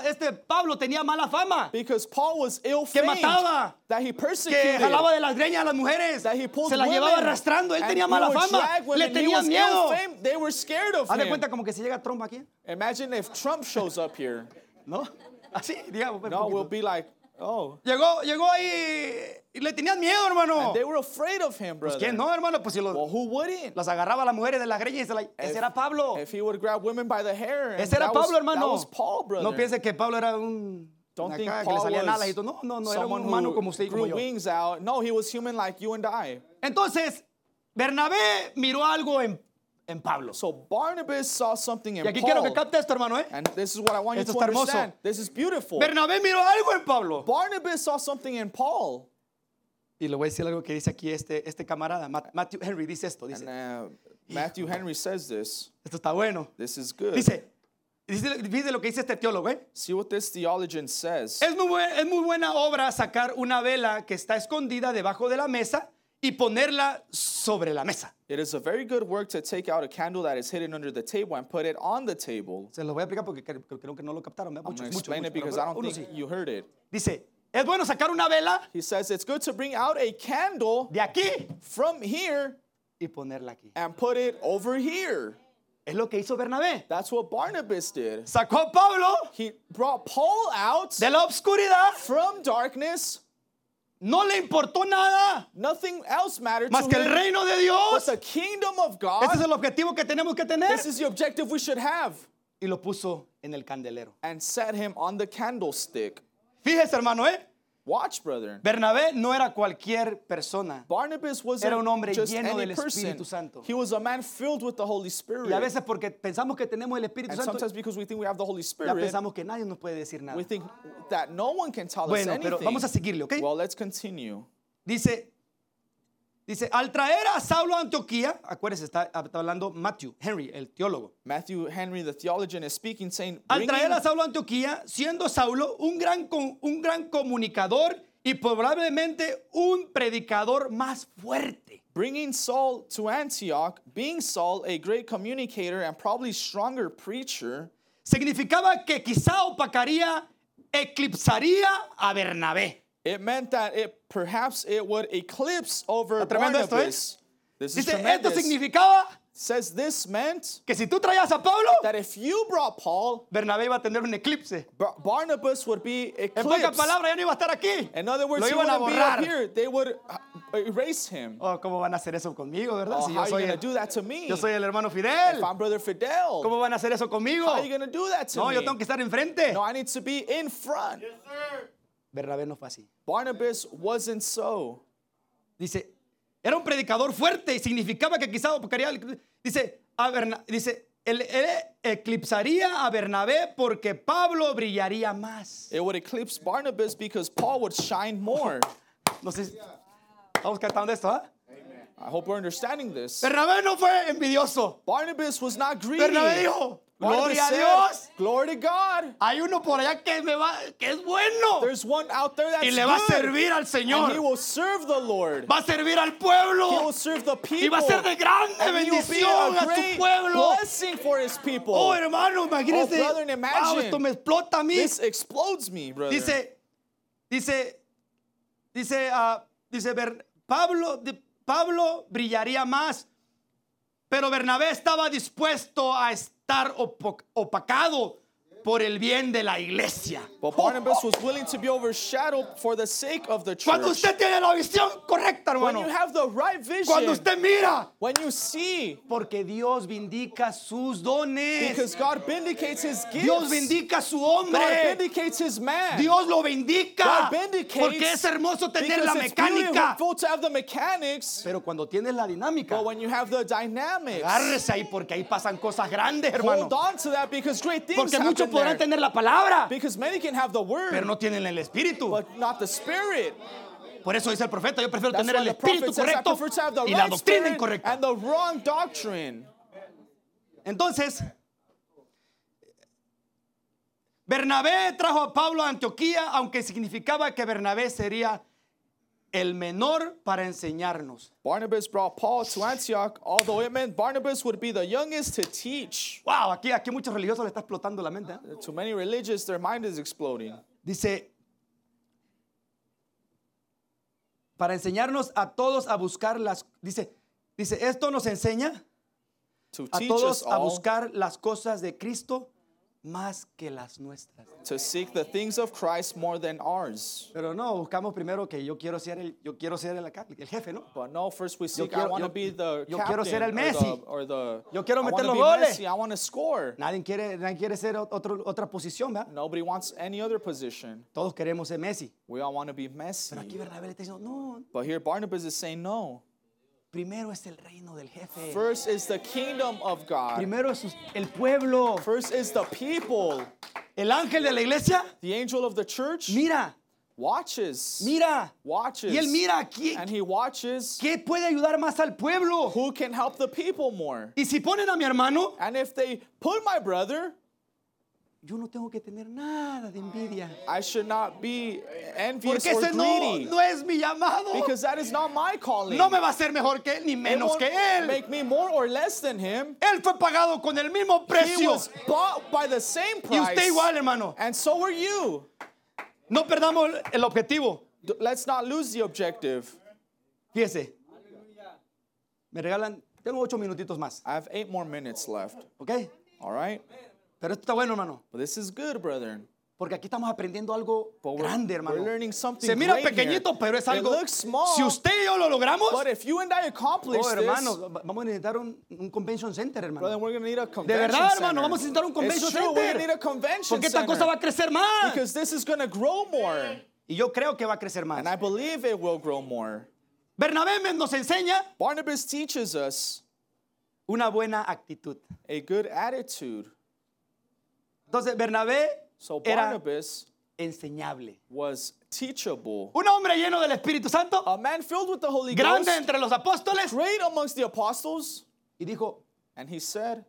este Pablo tenía mala fama, because Paul was ill que mataba, that he que persecuted, jalaba de las greñas a las mujeres, that he pulled se las llevaba arrastrando. Él tenía mala fama, le tenían miedo. ill-famed. They were scared of Haz de cuenta como que si llega Trump aquí, Imagine if Trump shows up here. ¿no? Así, digamos. un No, we'll be like, oh. Llegó, llegó ahí y le tenían miedo, hermano. They were afraid of him, brother. ¿Quién no, hermano? Pues si los, Well, who wouldn't? las agarraba a las mujeres de las greñas y se la, ese If- era Pablo. If he would grab women by the hair. and Ese era was- Pablo, hermano. That was Paul, brother. No piense que Pablo era un Don't acá, think que le salían alas y todo. No, no, no, era un humano como usted y como yo. wings out. No, he was human like you and I. Entonces, Bernabé miró algo en, en Pablo. So Barnabas saw something in Y aquí quiero que Paul. capte esto, hermano, ¿eh? And this is what I want you Esto to está hermoso. This is beautiful. Bernabé miró algo en Pablo. Barnabas saw something in Paul. Y le voy a decir algo que dice aquí este, este camarada, Ma- Matthew Henry, dice esto, dice, And uh, Matthew Henry says this. esto está bueno. This is good. Dice, dice, lo que dice este teólogo, ¿eh? See what this theologian says. Es muy, es muy buena obra sacar una vela que está escondida debajo de la mesa y ponerla sobre la mesa. It is a very good work to take out a candle that is hidden under the table and put it on the table. Se lo voy a explicar porque creo, creo que no lo captaron. ¿verdad? I'm Muchos, going to muchos, explain it muchos, because pero I don't uno think sí. you heard it. Dice, es bueno sacar una vela He says it's good to bring out a candle de aquí from here y ponerla aquí. and put it over here. Es lo que hizo Bernabé. That's what Barnabas did. Sacó a Pablo He brought Paul out de la obscuridad, from darkness. No le importó nada Nothing else mattered más to que el him reino de but Dios. the kingdom of God. Ese es el objetivo que tenemos que tener. This is the objective we should have. Y lo puso en el candelero. And set him on the candlestick. Fíjese, hermano, ¿eh? Watch, brother. Bernabé no era cualquier persona. Barnabas wasn't Era un hombre just lleno any del person. Espíritu Santo. He was a man filled with the Holy Spirit. Y a veces porque pensamos que tenemos el Espíritu and Santo, sometimes because we think we have the Holy ya Spirit, pensamos que nadie nos puede decir nada. we think that no one can tell us Bueno, anything. pero vamos a seguirle, ¿ok? Well, let's continue. Dice, dice, al traer a Saulo a Antioquía, acuérdense, está, está hablando Matthew Henry, el teólogo. Matthew Henry, the theologian, is speaking, saying, Al traer a Saulo a Antioquía, siendo Saulo un gran, un gran comunicador y probablemente un predicador más fuerte. bringing Saul to Antioch, being Saul a great communicator and probably stronger preacher, Significaba que quizá opacaría, eclipsaría a Bernabé. It meant that it perhaps it would eclipse over Está tremendo esto, ¿eh? Barnabas. This is Dice, esto tremendous. significaba Says this meant que si tú traías a Pablo, that if you brought Paul, Bernabé iba a tener un eclipse. Bar- Barnabas would be En pocas eclipsed. palabras, ya no iba a estar aquí. In other words, Lo he iban a wouldn't be up here. They would uh, erase him. Oh, ¿Cómo van a hacer eso conmigo, verdad? Oh, si how yo are you soy, going el, to do that to me? yo soy el hermano Fidel. If I'm Brother Fidel, ¿Cómo van a hacer eso conmigo? how are you going to do that to No, me? yo tengo que estar enfrente. No, I need to be in front. Bernabé no fue así. Barnabas wasn't so. Dice, era un predicador fuerte y significaba que quizá el- Dice, a Berna- dice, él, él eclipsaría a Bernabé porque Pablo brillaría más. It would eclipse Barnabas because Paul would shine more. No sé, estamos captando esto, ¿ah? I hope we're understanding this. Bernabé no fue envidioso. Barnabas was not greedy. Bernabé dijo, gloria a Dios. Glory to God. Hay uno por allá que, me va, que es bueno There's one out there that's y le va a servir al and he Señor. will serve the Lord. Va a servir al He pueblo will serve the people. y va a ser de grande and bendición a su pueblo. blessing for his people. Oh, hermano, imagínese. Oh, brother, Wow, imagine. esto me explota a mí. this explodes me, brother. Dice, dice, dice, ah, dice, Ber- Pablo, Pablo brillaría más, pero Bernabé estaba dispuesto a estar opo- opacado por el bien de la iglesia. but Barnabas was willing to be overshadowed for the sake of the church. Cuando usted tiene la visión correcta, when hermano, you have the right vision, cuando usted mira, when you see, porque Dios vindica sus dones, because God vindicates his gifts, Dios vindica su God hombre, vindicates his man. Dios lo vindica, God vindicates porque es hermoso tener la mecánica. to have the mechanics, Pero cuando tienes la dinámica, but when you have the dynamics, agárrese ahí porque ahí pasan cosas grandes, hermano. hold on to that because great things Porque muchos happen podrán tener la palabra, Because many can have the word, pero no tienen el espíritu. but not the spirit. Por eso dice el profeta, yo prefiero That's tener el espíritu correcto y la doctrina incorrecta. and the wrong doctrine. Entonces, Bernabé trajo a Pablo a Antioquía, aunque significaba que Bernabé sería el menor para enseñarnos. Barnabas brought Paul to Antioch, although it meant Barnabas would be the youngest to teach. Wow, aquí, aquí muchos religiosos le está explotando la mente. ¿eh? To many religious, their mind is exploding. Dice, para enseñarnos a todos a buscar las, dice, dice, esto nos enseña To a todos a buscar las cosas de Cristo más que las nuestras. to seek the things of Christ more than ours. Pero no, buscamos primero que yo quiero ser el, yo quiero ser el, el jefe, ¿no? But no, first we seek, I quiero- want to be the yo captain quiero ser el or the, or the Yo quiero I meter wanna los be goles. Messi, I want to score. Nadie quiere, nadie quiere ser otro, otra posición, ¿verdad? Nobody wants any other position. Todos queremos ser Messi. We all want to be Messi. Pero aquí Bernabé está diciendo, no, But here Barnabas is saying no. Primero es el reino del jefe. First is the kingdom of God. Primero es el pueblo. First is the people. El ángel de la iglesia, The angel of the church mira, watches. mira. Watches. Y él mira aquí, And he watches ¿qué puede ayudar más al pueblo? who can help the people more. Y si ponen a mi hermano, And if they put my brother, yo no tengo que tener nada de envidia. I should not be envious Porque or ese no, greedy. no es mi llamado. Because that is not my calling. No me va a hacer mejor que él, ni menos que él. make me more or less than him. Él fue pagado con el mismo He precio. was bought by the same Y price. usted igual, hermano. And so are you. No perdamos el objetivo. Let's not lose the objective. Fíjese. Me regalan, tengo ocho minutitos más, I have eight more minutes left. ¿ok? All right? Pero esto está bueno, hermano. But this is good, brethren. Porque aquí estamos aprendiendo algo But we're, grande, we're hermano. learning something Se mira great pequeñito, here. pero es It algo. looks small, Si usted y yo lo logramos, but if you and I accomplish oh, hermano, this, va- vamos a necesitar un, un convention center, brother, hermano. we're going to need a De convention verdad, center. hermano, vamos a necesitar un convention it's true, we're center. going to need a convention Porque esta center. cosa va a crecer más. because this is going to grow more. Y yo creo que va a crecer más. And I believe it will grow more. Bernabé me- nos enseña Barnabas teaches us una buena actitud. a good attitude. Entonces, Bernabé So era Barnabas enseñable. was teachable. Un hombre lleno del Espíritu Santo, A man filled with the Holy grande Ghost, entre los apóstoles, great amongst the apostles. y dijo, And he said,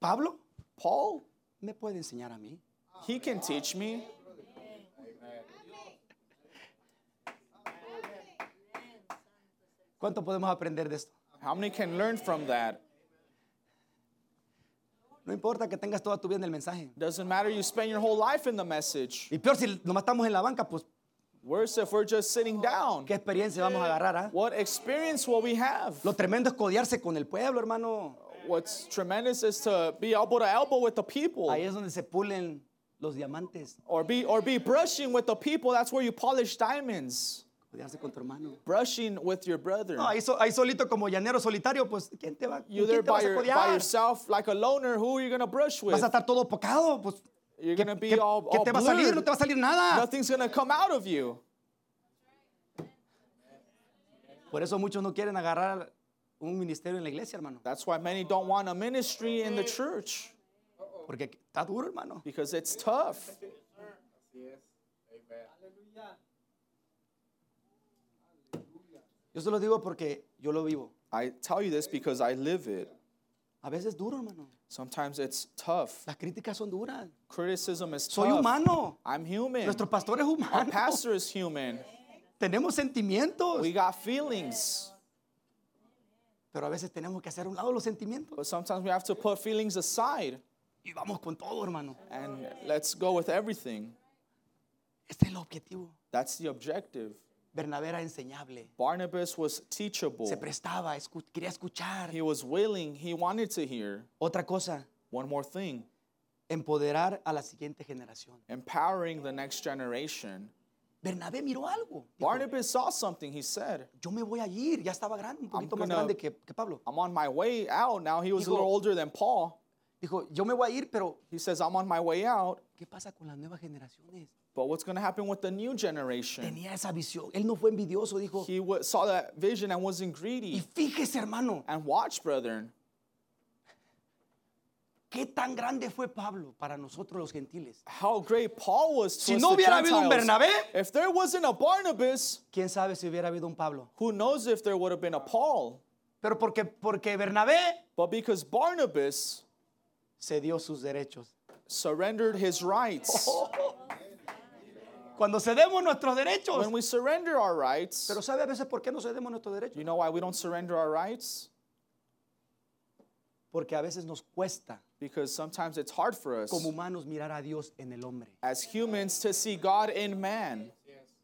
Pablo, Paul, ¿me puede enseñar a mí? he can teach me. ¿Cuánto podemos aprender de esto? How many can learn from that? No importa que tengas toda tu vida en el mensaje. Doesn't matter you spend your whole life in the message. Y peor si nomás estamos en la banca, pues, Worse if we're just sitting down. ¿qué experiencia vamos a agarrar? ah? What experience will we have? Lo tremendo es codiarse con el pueblo, hermano. What's tremendous is to be elbow to elbow with the people. Ahí es donde se pulen los diamantes. Or be or be brushing with the people. That's where you polish diamonds. Codiarse con tu hermano. Brushing with your brother. No, ahí, so- ahí solito como llanero solitario, pues, ¿quién te va, You ¿con there quién te vas by, a your, by codiar? yourself like a loner. Who are you gonna brush with? Vas a estar todo pocado, pues, You're ¿qué, gonna be qué- all, qué all te va a salir? blurred. No te va a salir nada. Nothing's gonna come out of you. Por eso muchos no quieren agarrar un ministerio en la iglesia, hermano. That's why many don't want a ministry in the church Porque está duro, hermano. because it's tough. Yo se lo digo porque yo lo vivo. I tell you this because I live it. A veces es duro, hermano. Sometimes it's tough. Las críticas son duras. Criticism is Soy tough. humano. I'm human. Nuestro pastor es Our humano. pastor is human. Tenemos sentimientos. We got feelings. Pero a veces tenemos que hacer un lado los sentimientos. But sometimes we have to put feelings aside Y vamos con todo, hermano. and let's go with everything. Este es el objetivo. That's the objective. Bernabé era enseñable. Barnabas was teachable. Se prestaba, escu- quería escuchar. He was willing. He wanted to hear. Otra cosa, One more thing empoderar a la siguiente generación. empowering the next generation. Bernabé miró algo. Barnabas saw something. He said, yo me voy a ir. Ya estaba grande, un poquito más gonna- grande que, que Pablo. I'm on my way out. Now he was a Dijo- little older than Paul. Dijo, yo me voy a ir, pero He says, I'm on my way out. ¿qué pasa con las nuevas generaciones? But what's going to happen with the new generation? Tenía esa visión. Él no fue envidioso, dijo. He wa- saw that vision and wasn't Y greedy. fíjese, hermano, And watch, brethren, qué tan grande fue Pablo para nosotros los gentiles. how great Paul was to Si us, no the hubiera habido un Gentiles. Bernabé, If there wasn't a Barnabas, quién sabe si hubiera habido un Pablo. who knows if there would have been a Paul? Pero porque, porque Bernabé But because Barnabas se dio sus derechos. surrendered his rights. Cuando cedemos nuestros derechos. When we surrender our rights, Pero ¿sabe a veces por qué no cedemos nuestros derechos? you know why we don't surrender our rights? Porque a veces nos cuesta Because sometimes it's hard for us como humanos mirar a Dios en el hombre. as humans to see God in man.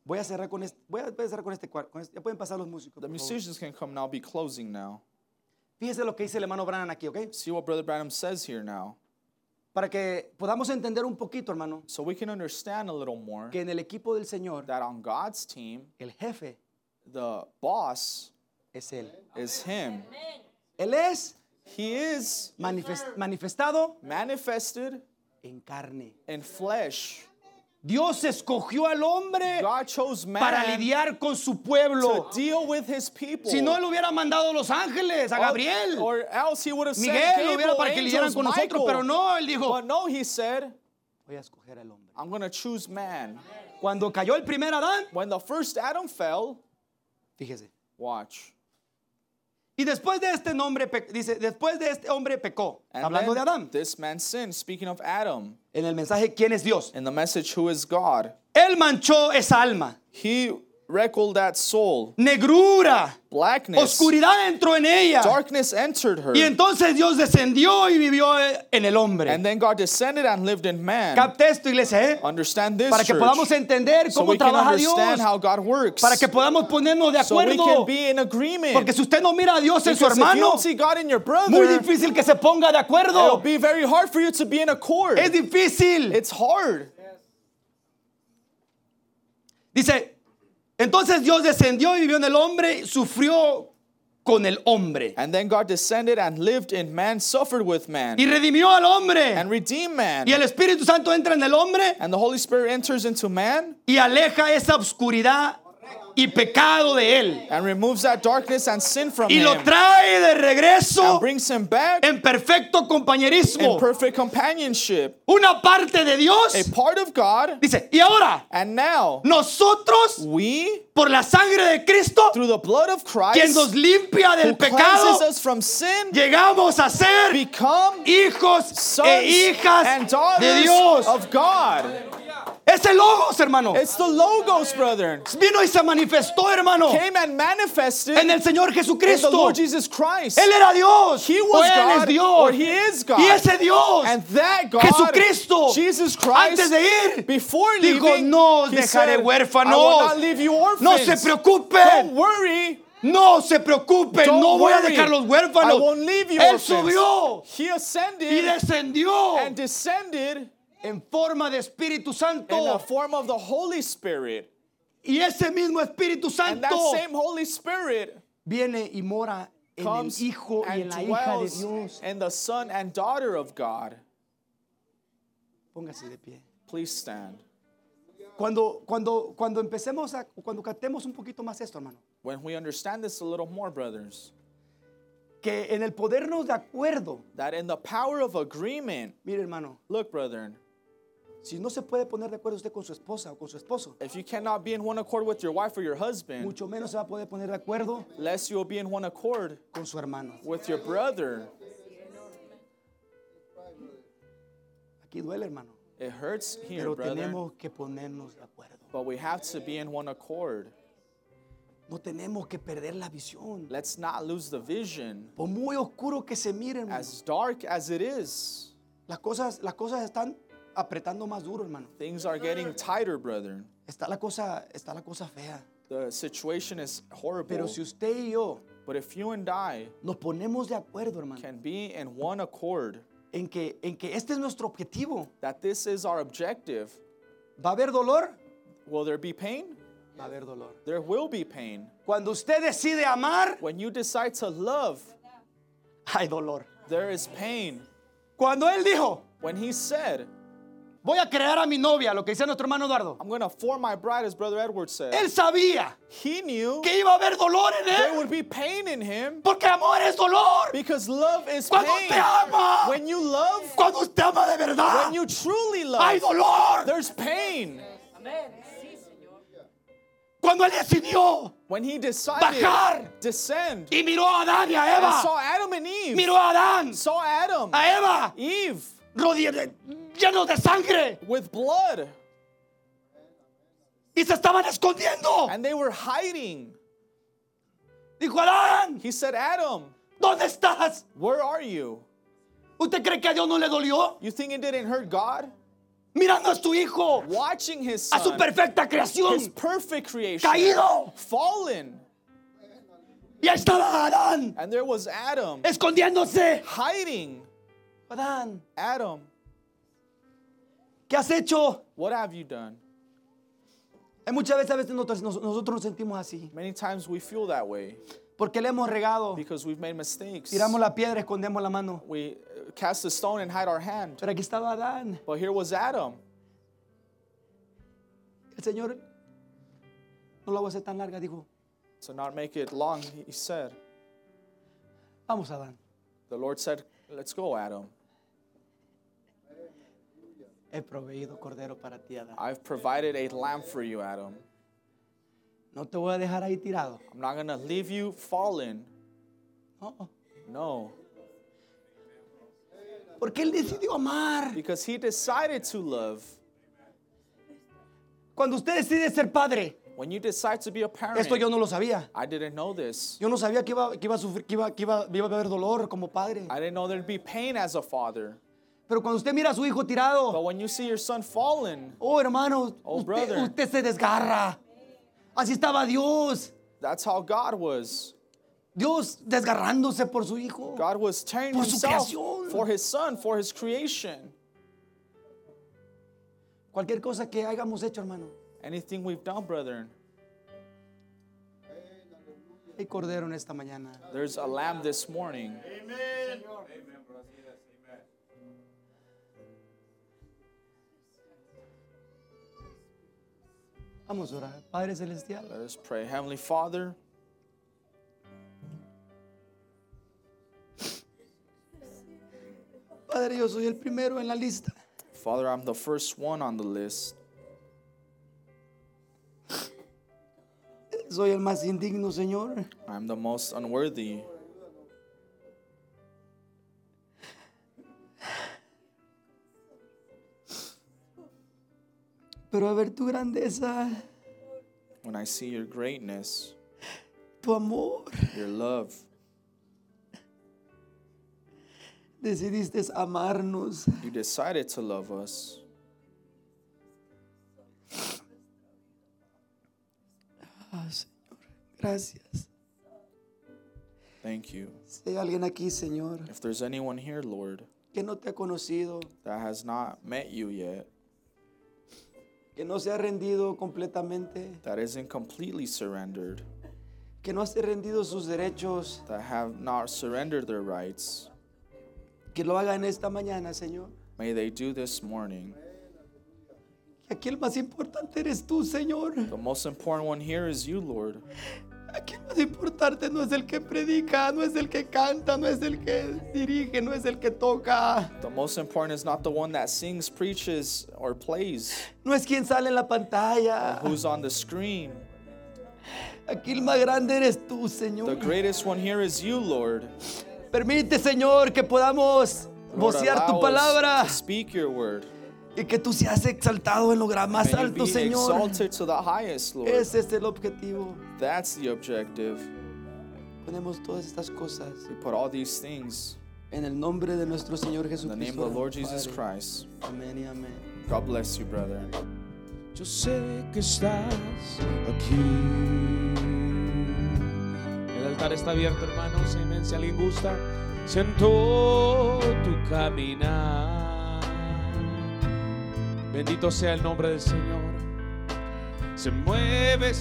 Voy a cerrar con este, voy a, cerrar con este cuarto. Ya pueden pasar los músicos. The musicians can come now, I'll be closing now. Fíjese lo que dice el hermano Branham aquí, ¿ok? See what Brother Branham says here now. Para que podamos entender un poquito, hermano, So we can understand a little more que en el equipo del Señor, that on God's team, el jefe the boss es Él. is Him. Él es He is manifest- manifestado manifested en carne. in flesh. Dios escogió al hombre para lidiar con su pueblo. Si no, Él hubiera mandado a los ángeles, a Gabriel, Or else He would have sent Miguel, lo hubiera Gabriel, para que lidiaran con nosotros, Michael. pero no, Él dijo, But no, He said, voy a escoger al hombre. I'm to choose man. Cuando cayó el primer Adán, When the first Adam fell, fíjese. watch. Y después de este nombre, dice, después de este hombre pecó, And hablando de Adán. This man sinned. Speaking of Adam, En el mensaje, ¿quién es Dios? in the message, who is God? Él manchó esa alma. He reckled that soul. Negrura, Blackness, oscuridad entró en ella. darkness entered her. Y entonces Dios descendió y vivió en el hombre. And then God descended and lived in man. Capte esto, iglesia, ¿eh? Understand this, Para que church, podamos entender so cómo can trabaja Dios. how God works. Para que podamos ponernos de so we can acuerdo. be in agreement. Porque si usted no mira a Dios en su Because if you hermano, brother, muy difícil que se ponga de acuerdo. be very hard for you to be in accord. Es difícil. It's hard. Dice, entonces Dios descendió y vivió en el hombre, sufrió con el hombre. And then God descended and lived in man, suffered with man, Y redimió al hombre. and redeemed man. Y el Espíritu Santo entra en el hombre And the Holy Spirit enters into man y aleja esa oscuridad y pecado de él. and removes that darkness and sin from Y lo trae de regreso brings him back en perfecto in compañerismo. perfect companionship. Una parte de Dios. A part of God. Dice, y ahora, And now nosotros, we, por la sangre de Cristo, through the blood of quien nos Christ, limpia del pecado, us from sin, llegamos a ser become hijos sons e hijas and de daughters Dios. of God. Es el logos, hermano. It's the logos, brethren. Vino y se manifestó, hermano, Came and manifested en el Señor in the Jesucristo. Lord Jesus Christ. Él era Dios. He o was Él es God, Dios. or He is God. Y ese Dios, And that God, Jesucristo, Jesus Christ, antes de ir, before dijo, leaving, no os dejaré huérfanos. I will not leave you orphans. No se Don't preocupen. worry. No se preocupen. Don't no voy a worry. dejar los I huérfanos. won't leave you Él orphans. subió He y ascended descendió and descended en forma de Espíritu in the Santo. form of the Holy Spirit. Y ese mismo Espíritu And that Santo same Holy Spirit viene y mora en el comes Hijo y en and la hija de dwells Dios. in the Son and daughter of God. Póngase de pie. Please stand. Cuando, cuando, cuando empecemos a, cuando captemos un poquito más esto, hermano. When we understand this a little more, brothers, que en el podernos de acuerdo, that in the power of agreement, mire hermano, look, brethren, si no se puede poner de acuerdo usted con su esposa o con su esposo, if you cannot be in one accord with your wife or your husband, mucho menos se va a poder poner de acuerdo less you will be in one accord con su hermano. with your brother. Aquí duele, hermano, It hurts here, pero brother, tenemos que ponernos de acuerdo. but we have to be in one accord. No tenemos que perder la visión. Let's not lose the vision. Por muy oscuro que se mire, hermano, As dark as it is, las cosas, las cosas están apretando más duro, hermano. things are getting tighter, brethren. Está la cosa, está la cosa fea. The situation is horrible. Pero si usted y yo But if you and I nos ponemos de acuerdo, hermano, can be in one accord, en que, en que este es nuestro objetivo, that this is our objective, ¿va a haber dolor? will there be pain? Va a haber dolor. There will be pain. Cuando usted decide amar, When you decide to love, hay dolor. there is pain. Cuando él dijo, When he said, voy a crear a mi novia, lo que dice nuestro hermano Eduardo, I'm going to form my bride, as Brother Edward said, él sabía he knew que iba a haber dolor en there él, would be pain in him porque amor es dolor. because love is Cuando pain. usted ama, When you love, cuando usted ama de verdad, when you truly hay love, dolor. there's pain. Cuando él decidió When he decided Bajar. descend y miró a Adán y a and Eva, saw Adam and Eve, miró a Adán, saw Adam, a Eva, Eve llenos de sangre with blood, y se estaban escondiendo. and they were hiding. Dijo Adán, He said, Adam, ¿dónde estás? where are you? ¿Usted cree que a Dios no le dolió? You think it didn't hurt God? Mirando a su hijo, Watching his a su son, perfecta creación, his perfect creation, caído. fallen. Y ahí estaba Adán, And there was Adam escondiéndose. hiding. Adán, Adam, ¿qué has hecho? what have you done? Hay muchas veces, a veces nosotros, nos- nosotros nos sentimos así, Many times we feel that way porque le hemos regado. because we've made mistakes. Tiramos la piedra, escondemos la mano. We uh, cast a stone and hide our hand. Pero aquí estaba Adán. But here was Adam. El Señor, no la voy a hacer tan larga, dijo, To not make it long, he said, vamos Adán. the Lord said, Let's go, Adam. He proveído cordero para ti, Adán. I've provided a lamb for you, Adam. No te voy a dejar ahí tirado. I'm not going to leave you fallen. No, No. porque Él decidió amar. Because he decided to love. Cuando usted decide ser padre, When you decide to be a parent, esto yo no lo sabía. I didn't know this. Yo no sabía que iba, que iba a sufrir, que iba, que iba, iba a haber dolor como padre. I didn't know there'd be pain as a father. Pero cuando usted mira a su hijo But tirado, when you see your son fallen, oh hermano, Oh, usted, brother. usted se desgarra. Así estaba Dios. that's how God was. Dios desgarrándose por su hijo. God was tearing Por su himself creación. for his son, for his creation. Cualquier cosa que hayamos hecho, hermano. Anything we've done, brethren, Hay cordero en esta mañana. there's a lamb this morning. Vamos a orar. Padre Celestial, Let us pray. Heavenly Father, Padre, yo soy el primero en la lista. Father, I'm the first one on the list. Soy el más indigno, Señor. I'm the most unworthy. Pero a ver tu grandeza, When I see your greatness, tu amor. your love, Decidiste amarnos. you decided to love us. Ah, Señor, gracias. Thank you. Si hay alguien aquí, Señor, If there's anyone here, Lord, que no te ha conocido, that has not met you yet, que no se ha rendido completamente, that isn't completely surrendered, que no se ha rendido sus derechos, that have not surrendered their rights, que lo haga en esta mañana, Señor. may they do this morning. Aquí el más importante eres tú, Señor. The most important one here is you, Lord. Aquí el más Más importante no es el que predica, no es el que canta, no es el que dirige, no es el que toca. The most important is not the one that sings, preaches, or plays, No es quien sale en la pantalla. who's on the screen. Aquí el más grande eres tú, The Señor. greatest one here is you, Lord. Permite, Señor, que podamos Lord, vocear tu palabra speak your word. Y que tú seas exaltado en lo más May alto, Señor. exalted to the highest, Lord. Ese es el objetivo. That's the objective. Ponemos todas estas cosas We put all these things en el nombre de nuestro Señor in the Jesucristo. name of the Lord nuestro Jesus Padre. Christ. Amén y amén. God bless you, brother. Yo sé que estás aquí. El altar está abierto, hermanos. Amén. Si alguien gusta, siento tu caminar. Bendito sea el nombre del Señor. Se mueve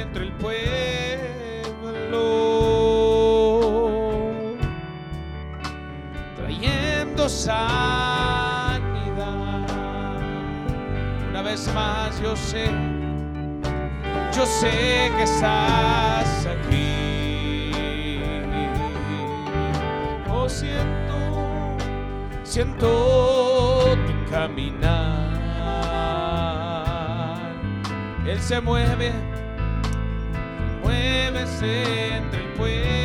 entre el pueblo, trayendo sanidad. Una vez más, yo sé, yo sé que estás aquí. Oh, siento, siento tu caminar. Él se mueve, muévese entre el pueblo,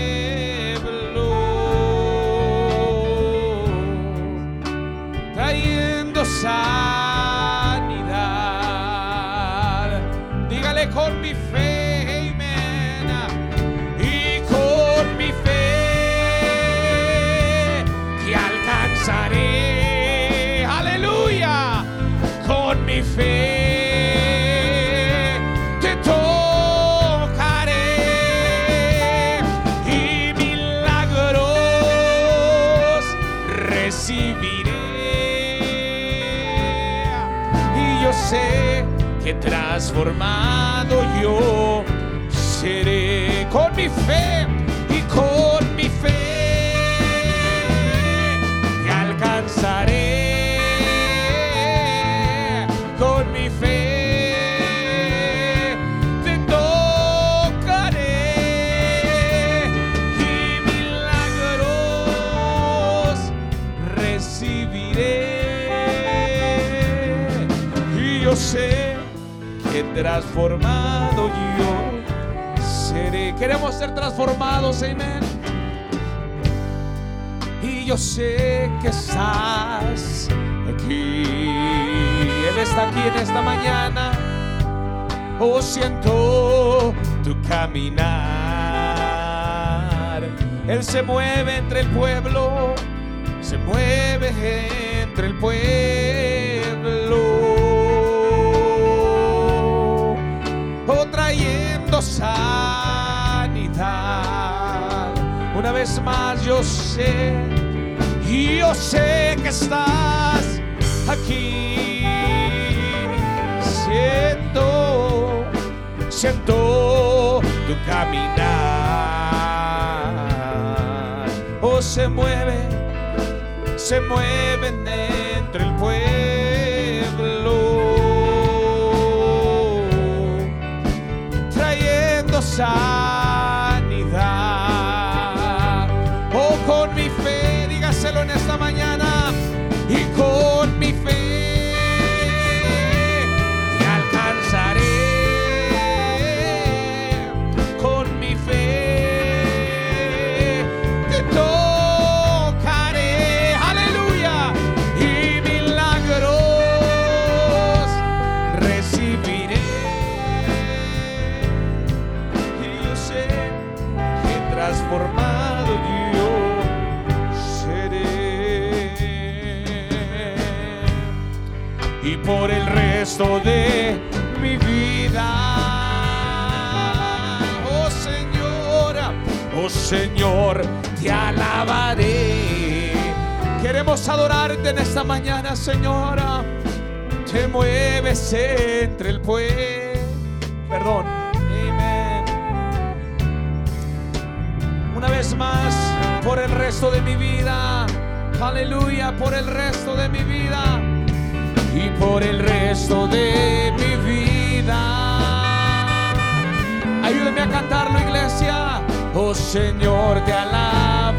transformado yo. Seré con mi fe transformado yo seré queremos ser transformados amén y yo sé que estás aquí. Él está aquí en esta mañana. Oh, siento tu caminar. Él se mueve entre el pueblo, se mueve entre el pueblo. Sanidad. Una vez más yo sé, yo sé que estás aquí. Siento, siento tu caminar. Oh, se mueve, se mueve dentro el pueblo trayendo resto de mi vida, oh Señor, oh Señor, te alabaré. Queremos adorarte en esta mañana, Señora. Te mueves entre el pueblo. Perdón. Amén. Una vez más, por el resto de mi vida. Aleluya, por el resto de mi vida. Por el resto de mi vida. Ayúdeme a cantarlo, iglesia. Señor, te alabaré.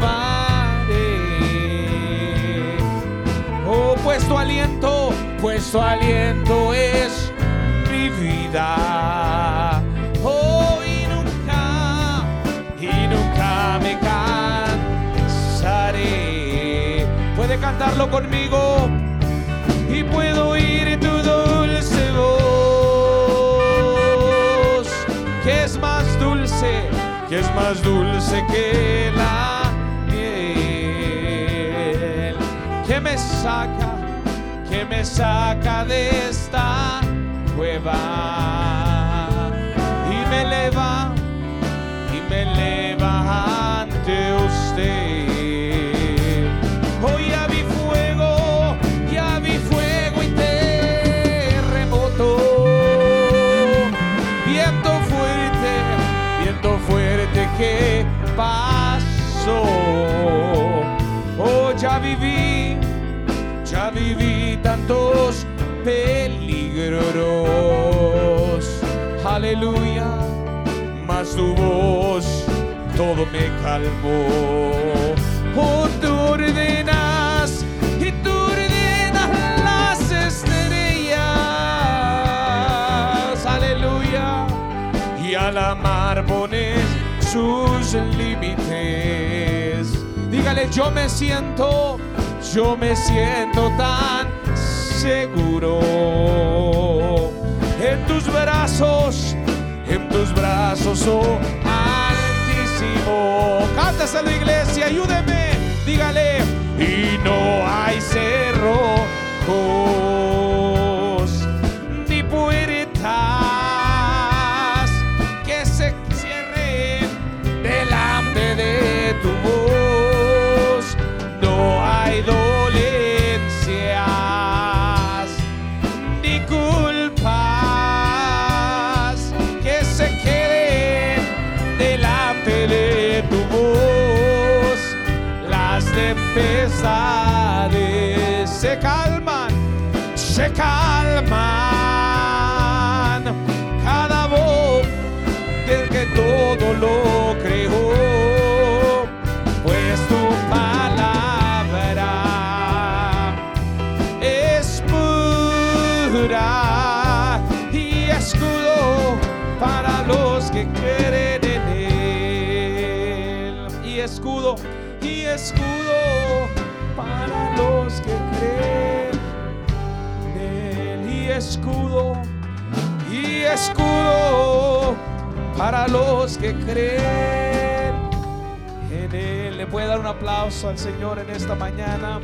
Oh, pues tu aliento, pues tu aliento es mi vida. Oh, y nunca, y nunca me cansaré. Puede cantarlo conmigo que es más dulce que la miel, que me saca, que me saca de esta cueva y me eleva, y me eleva ante usted. Tantos peligros. Aleluya, mas tu voz todo me calmó. Oh, tú ordenas y tú ordenas las estrellas. Aleluya. Y a la mar pones sus límites. Dígale, yo me siento, yo me siento tan seguro en tus brazos, en tus brazos, oh altísimo. Cántaselo, iglesia, ayúdeme, dígale, y no hay cerrojos ni se escudo, y escudo para los que creen en él. Le puede dar un aplauso al Señor en esta mañana.